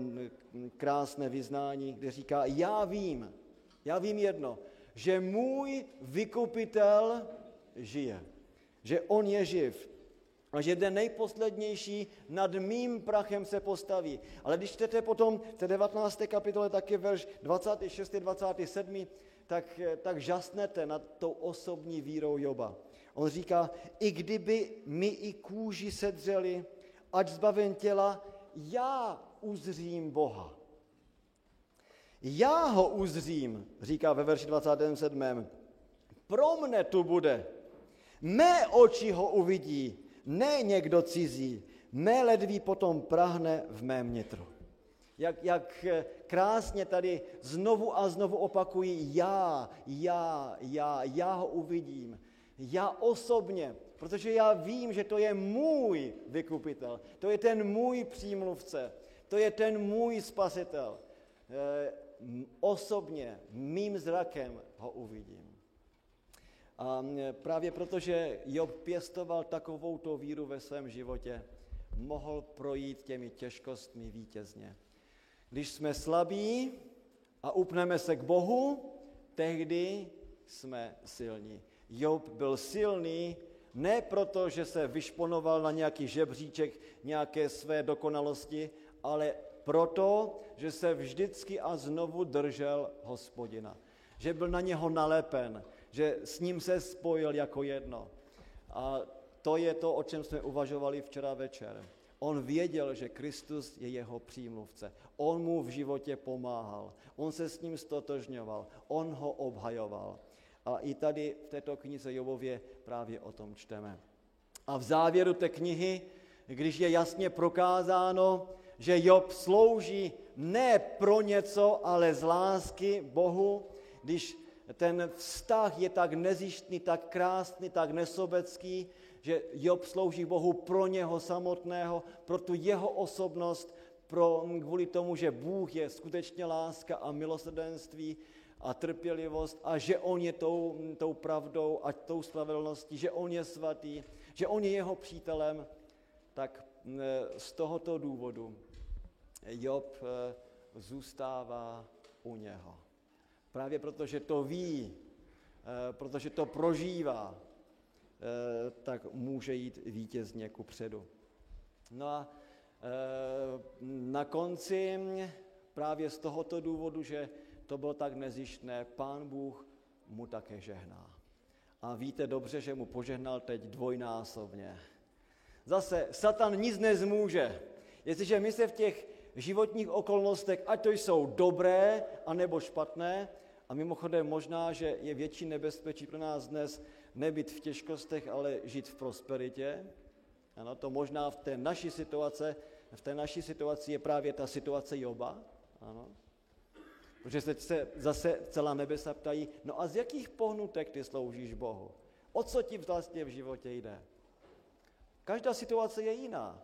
krásné vyznání, kde říká, já vím, já vím jedno, že můj vykupitel žije, že on je živ a že ten nejposlednější nad mým prachem se postaví. Ale když čtete potom v té 19. kapitole taky verš 26. 27 tak, tak žasnete nad tou osobní vírou Joba. On říká, i kdyby mi i kůži sedřeli, ať zbaven těla, já uzřím Boha. Já ho uzřím, říká ve verši 27. Pro mne tu bude. Mé oči ho uvidí, ne někdo cizí. Mé ledví potom prahne v mém nitru jak, jak krásně tady znovu a znovu opakují já, já, já, já ho uvidím. Já osobně, protože já vím, že to je můj vykupitel, to je ten můj přímluvce, to je ten můj spasitel. Osobně, mým zrakem ho uvidím. A právě protože Job pěstoval takovou víru ve svém životě, mohl projít těmi těžkostmi vítězně. Když jsme slabí a upneme se k Bohu, tehdy jsme silní. Job byl silný ne proto, že se vyšponoval na nějaký žebříček nějaké své dokonalosti, ale proto, že se vždycky a znovu držel hospodina. Že byl na něho nalepen, že s ním se spojil jako jedno. A to je to, o čem jsme uvažovali včera večer. On věděl, že Kristus je jeho přímluvce. On mu v životě pomáhal. On se s ním stotožňoval. On ho obhajoval. A i tady v této knize Jobově právě o tom čteme. A v závěru té knihy, když je jasně prokázáno, že Job slouží ne pro něco, ale z lásky Bohu, když ten vztah je tak nezištný, tak krásný, tak nesobecký, že Job slouží Bohu pro něho samotného, pro tu jeho osobnost, pro, kvůli tomu, že Bůh je skutečně láska a milosrdenství a trpělivost a že On je tou, tou pravdou a tou spravedlností, že On je svatý, že On je jeho přítelem, tak z tohoto důvodu Job e, zůstává u něho. Právě protože to ví, e, protože to prožívá, e, tak může jít vítězně ku předu. No a na konci právě z tohoto důvodu, že to bylo tak nezištné, pán Bůh mu také žehná. A víte dobře, že mu požehnal teď dvojnásobně. Zase, Satan nic nezmůže. Jestliže my se v těch životních okolnostech, ať to jsou dobré, anebo špatné, a mimochodem možná, že je větší nebezpečí pro nás dnes nebyt v těžkostech, ale žít v prosperitě. Ano, to možná v té naší situace, v té naší situaci je právě ta situace Joba. Ano. Protože se, se zase celá nebesa ptají, no a z jakých pohnutek ty sloužíš Bohu? O co ti vlastně v životě jde? Každá situace je jiná,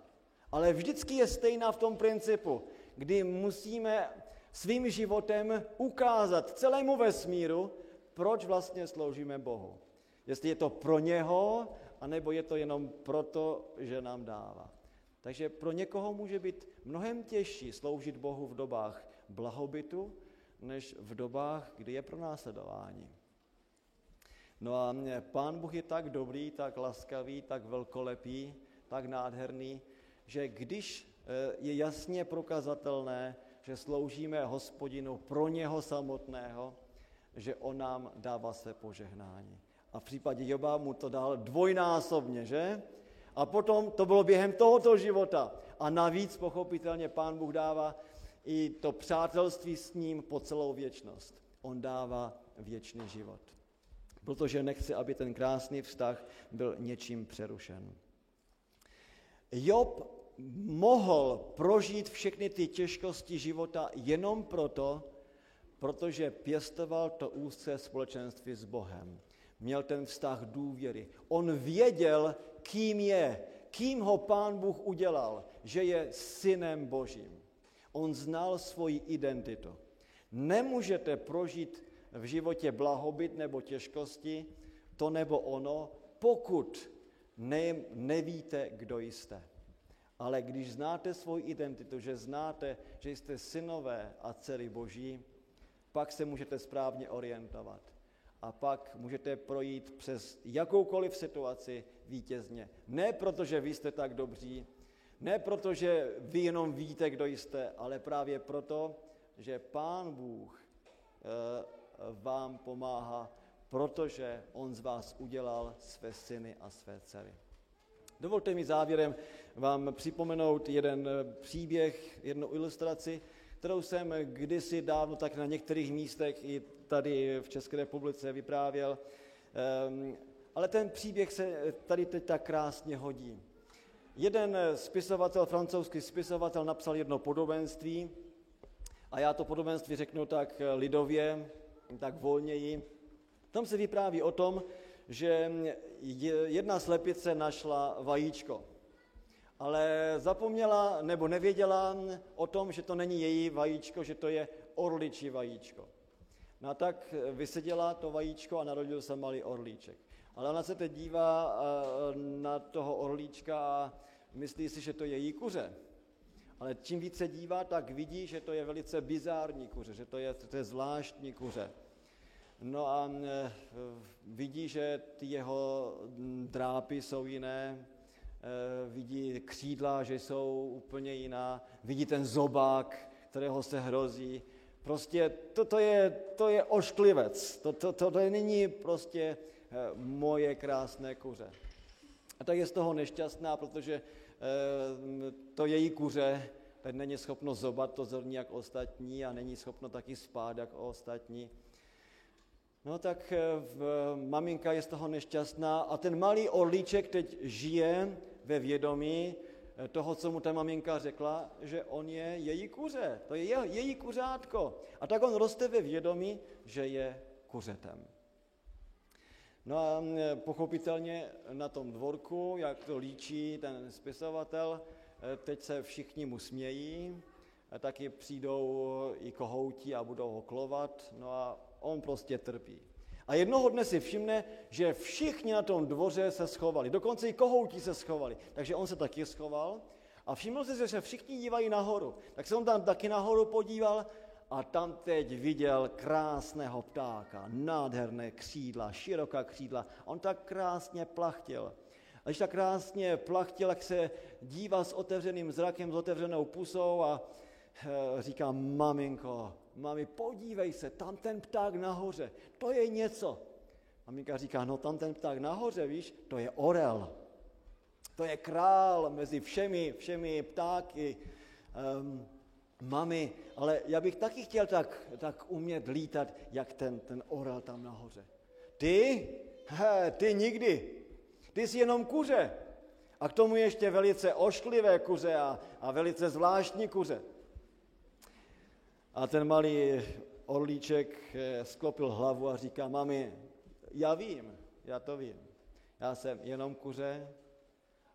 ale vždycky je stejná v tom principu, kdy musíme svým životem ukázat celému vesmíru, proč vlastně sloužíme Bohu. Jestli je to pro něho, anebo je to jenom proto, že nám dává. Takže pro někoho může být mnohem těžší sloužit Bohu v dobách blahobytu, než v dobách, kdy je pro následování. No a pán Bůh je tak dobrý, tak laskavý, tak velkolepý, tak nádherný, že když eh, je jasně prokazatelné, že sloužíme hospodinu pro něho samotného, že on nám dává své požehnání. A v případě Joba mu to dal dvojnásobně, že? A potom to bylo během tohoto života. A navíc pochopitelně pán Bůh dává i to přátelství s ním po celou věčnost. On dává věčný život. Protože nechce, aby ten krásný vztah byl něčím přerušen. Job mohl prožít všechny ty těžkosti života jenom proto, protože pěstoval to úzké společenství s Bohem. Měl ten vztah důvěry. On věděl, kým je, kým ho pán Bůh udělal, že je synem Božím. On znal svoji identitu. Nemůžete prožít v životě blahobyt nebo těžkosti, to nebo ono, pokud ne, nevíte, kdo jste. Ale když znáte svoji identitu, že znáte, že jste synové a dcery Boží, pak se můžete správně orientovat. A pak můžete projít přes jakoukoliv situaci vítězně. Ne proto, že vy jste tak dobří, ne proto, že vy jenom víte, kdo jste, ale právě proto, že Pán Bůh eh, vám pomáhá, protože On z vás udělal své syny a své dcery. Dovolte mi závěrem vám připomenout jeden eh, příběh, jednu ilustraci, kterou jsem kdysi dávno tak na některých místech i tady v České republice vyprávěl. Ehm, ale ten příběh se tady teď tak krásně hodí. Jeden spisovatel, francouzský spisovatel, napsal jedno podobenství a já to podobenství řeknu tak lidově, tak volněji. Tam se vypráví o tom, že jedna slepice našla vajíčko, ale zapomněla nebo nevěděla o tom, že to není její vajíčko, že to je orličí vajíčko. No a tak vyseděla to vajíčko a narodil se malý orlíček. Ale ona se teď dívá eh, na toho orlíčka a myslí si, že to je její kuře. Ale čím více dívá, tak vidí, že to je velice bizární kuře, že to je, to je zvláštní kuře. No a e, vidí, že ty jeho drápy jsou jiné, e, vidí křídla, že jsou úplně jiná, vidí ten zobák, kterého se hrozí. Prostě to, to, je, to je ošklivec, to, to, to, to není prostě e, moje krásné kuře. A tak je z toho nešťastná, protože to její kuře není schopno zobat to zrní jak ostatní a není schopno taky spát jak ostatní. No tak eh, maminka je z toho nešťastná a ten malý orlíček teď žije ve vědomí eh, toho, co mu ta maminka řekla, že on je její kuře, to je její kuřátko. A tak on roste ve vědomí, že je kuřetem. No a pochopitelně na tom dvorku, jak to líčí ten spisovatel, teď se všichni mu smějí, taky přijdou i kohouti a budou ho klovat, no a on prostě trpí. A jednoho dne si všimne, že všichni na tom dvoře se schovali, dokonce i kohouti se schovali, takže on se taky schoval a všiml si, že se všichni dívají nahoru. Tak se on tam taky nahoru podíval a tam teď viděl krásného ptáka, nádherné křídla, široká křídla. On tak krásně plachtil. A když tak krásně plachtil, jak se dívá s otevřeným zrakem, s otevřenou pusou a e, říká, maminko, mami, podívej se, tam ten pták nahoře, to je něco. Maminka říká, no tam ten pták nahoře, víš, to je orel. To je král mezi všemi, všemi ptáky. Um, mami, ale já bych taky chtěl tak, tak umět lítat, jak ten, ten orel tam nahoře. Ty? He, ty nikdy. Ty jsi jenom kuře. A k tomu ještě velice ošklivé kuře a, a velice zvláštní kuře. A ten malý orlíček eh, sklopil hlavu a říká, mami, já vím, já to vím. Já jsem jenom kuře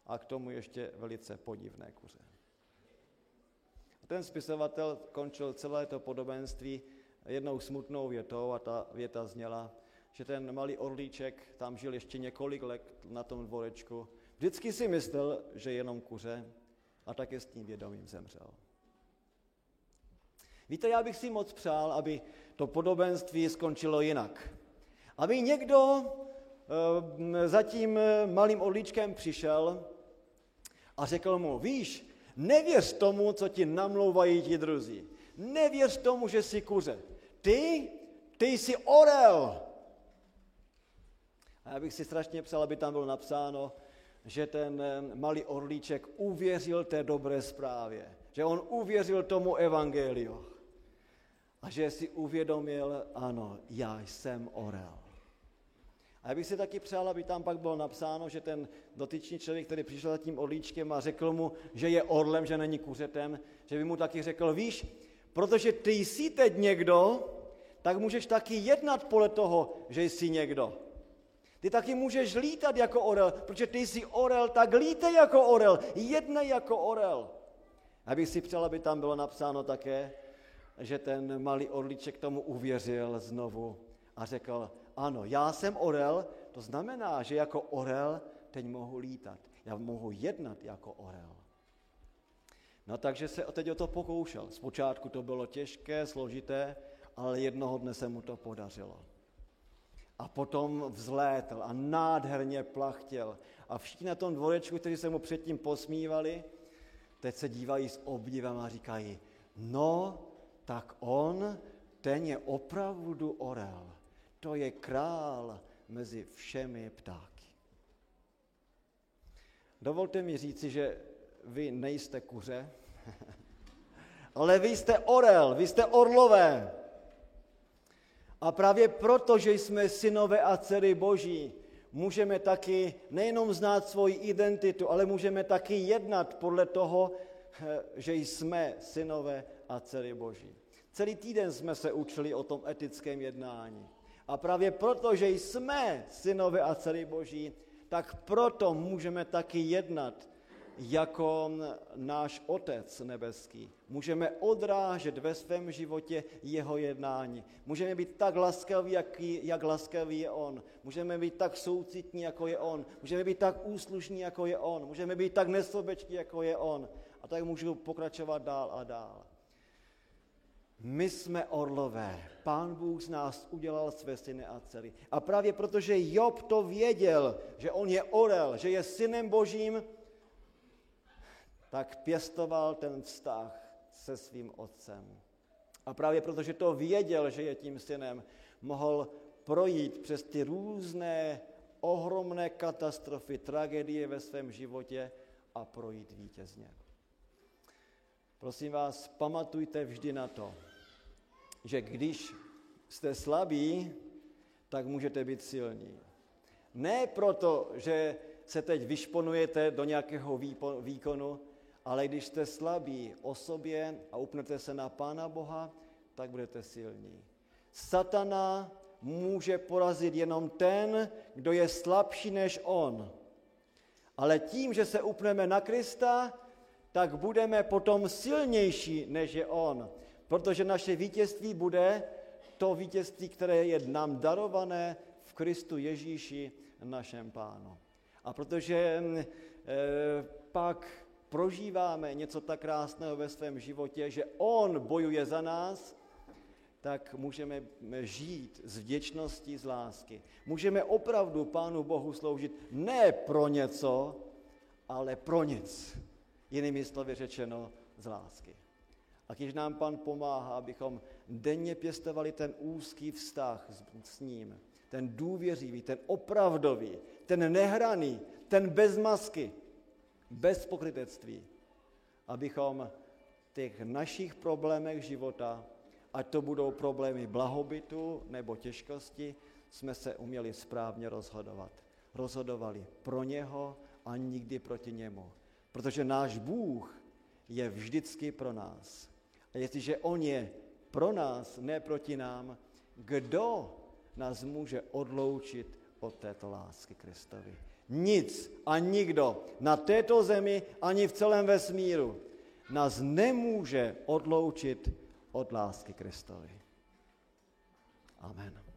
a k tomu ještě velice podivné kuře. A ten spisovatel končil celé to podobenství jednou smutnou větou a ta věta zněla, že ten malý orlíček tam žil ještě několik let na tom dvorečku. Vždycky si myslel, že jenom kuře a také s tím vědomím zemřel. Víte, já bych si moc přál, aby to podobenství skončilo jinak. Aby někdo e, za tím malým orlíčkem přišel a řekl mu, víš, nevěř tomu, co ti namlouvají ti druzí. Nevěř tomu, že jsi kuře. Ty, ty jsi orel. A já bych si strašně přál, aby tam bylo napsáno, že ten malý orlíček uvěřil té dobré zprávě. Že on uvěřil tomu evangeliu. A že si uvědomil, ano, já jsem orel. A já bych si taky přál, aby tam pak bylo napsáno, že ten dotyčný člověk, který přišel za tím orlíčkem a řekl mu, že je orlem, že není kuřetem, že by mu taky řekl, víš, protože ty jsi teď někdo, tak můžeš taky jednat podle toho, že jsi někdo. Ty taky můžeš lítat jako orel, protože ty jsi orel, tak lítej jako orel, jednej jako orel. A bych si přál, aby tam bylo napsáno také, že ten malý orlíček tomu uvěřil znovu a řekl, ano, já jsem orel, to znamená, že jako orel teď mohu lítat. Já mohu jednat jako orel. No takže se teď o to pokoušel. Zpočátku to bylo těžké, složité, ale jednoho dne se mu to podařilo. A potom vzlétl a nádherně plachtěl. A všichni na tom dvorečku, kteří se mu předtím posmívali, teď se dívají s obdivem a říkají, no, tak on, ten je opravdu orel to je král mezi všemi ptáky. Dovolte mi říci, že vy nejste kuře, ale vy jste orel, vy jste orlové. A právě proto, že jsme synové a dcery Boží, můžeme taky nejenom znát svoji identitu, ale můžeme taky jednat podle toho, že jsme synové a dcery Boží. Celý týden jsme se učili o tom etickém jednání. A právě proto, že jsme synové a dcery Boží, tak proto můžeme taky jednat jako náš Otec nebeský. Můžeme odrážet ve svém životě jeho jednání. Můžeme být tak laskaví, jak, jak laskavý je on. Můžeme být tak soucitní, jako je on. Můžeme být tak úslušní, jako je on. Můžeme být tak nesobečtí, jako je on. A tak můžu pokračovat dál a dál. My jsme orlové. Pán Bůh z nás udělal své syny a dcery. A právě protože Job to věděl, že on je orel, že je synem božím, tak pěstoval ten vztah se svým otcem. A právě protože to věděl, že je tím synem, mohl projít přes ty různé ohromné katastrofy, tragédie ve svém životě a projít vítězně. Prosím vás, pamatujte vždy na to, že když jste slabí, tak můžete být silní. Ne proto, že se teď vyšponujete do nějakého výkonu, ale když jste slabí o sobě a upnete se na Pána Boha, tak budete silní. Satana může porazit jenom ten, kdo je slabší než on. Ale tím, že se upneme na Krista, tak budeme potom silnější, než je on. Protože naše vítězství bude to vítězství, které je nám darované v Kristu Ježíši, našem pánu. A protože e, pak prožíváme něco tak krásného ve svém životě, že On bojuje za nás, tak můžeme žít z vděčnosti, z lásky. Můžeme opravdu Pánu Bohu sloužit ne pro něco, ale pro nic. Jinými slovy řečeno, z lásky. A když nám Pan pomáhá, abychom denně pěstovali ten úzký vztah s, s ním, ten důvěřivý, ten opravdový, ten nehraný, ten bez masky, bez pokrytectví, abychom těch našich problémech života, ať to budou problémy blahobytu nebo těžkosti, jsme se uměli správně rozhodovat. Rozhodovali pro něho a nikdy proti němu. Protože náš Bůh je vždycky pro nás. A jestliže On je pro nás, ne proti nám, kdo nás může odloučit od této lásky Kristovi? Nic a nikdo na této zemi ani v celém vesmíru nás nemůže odloučit od lásky Kristovi. Amen.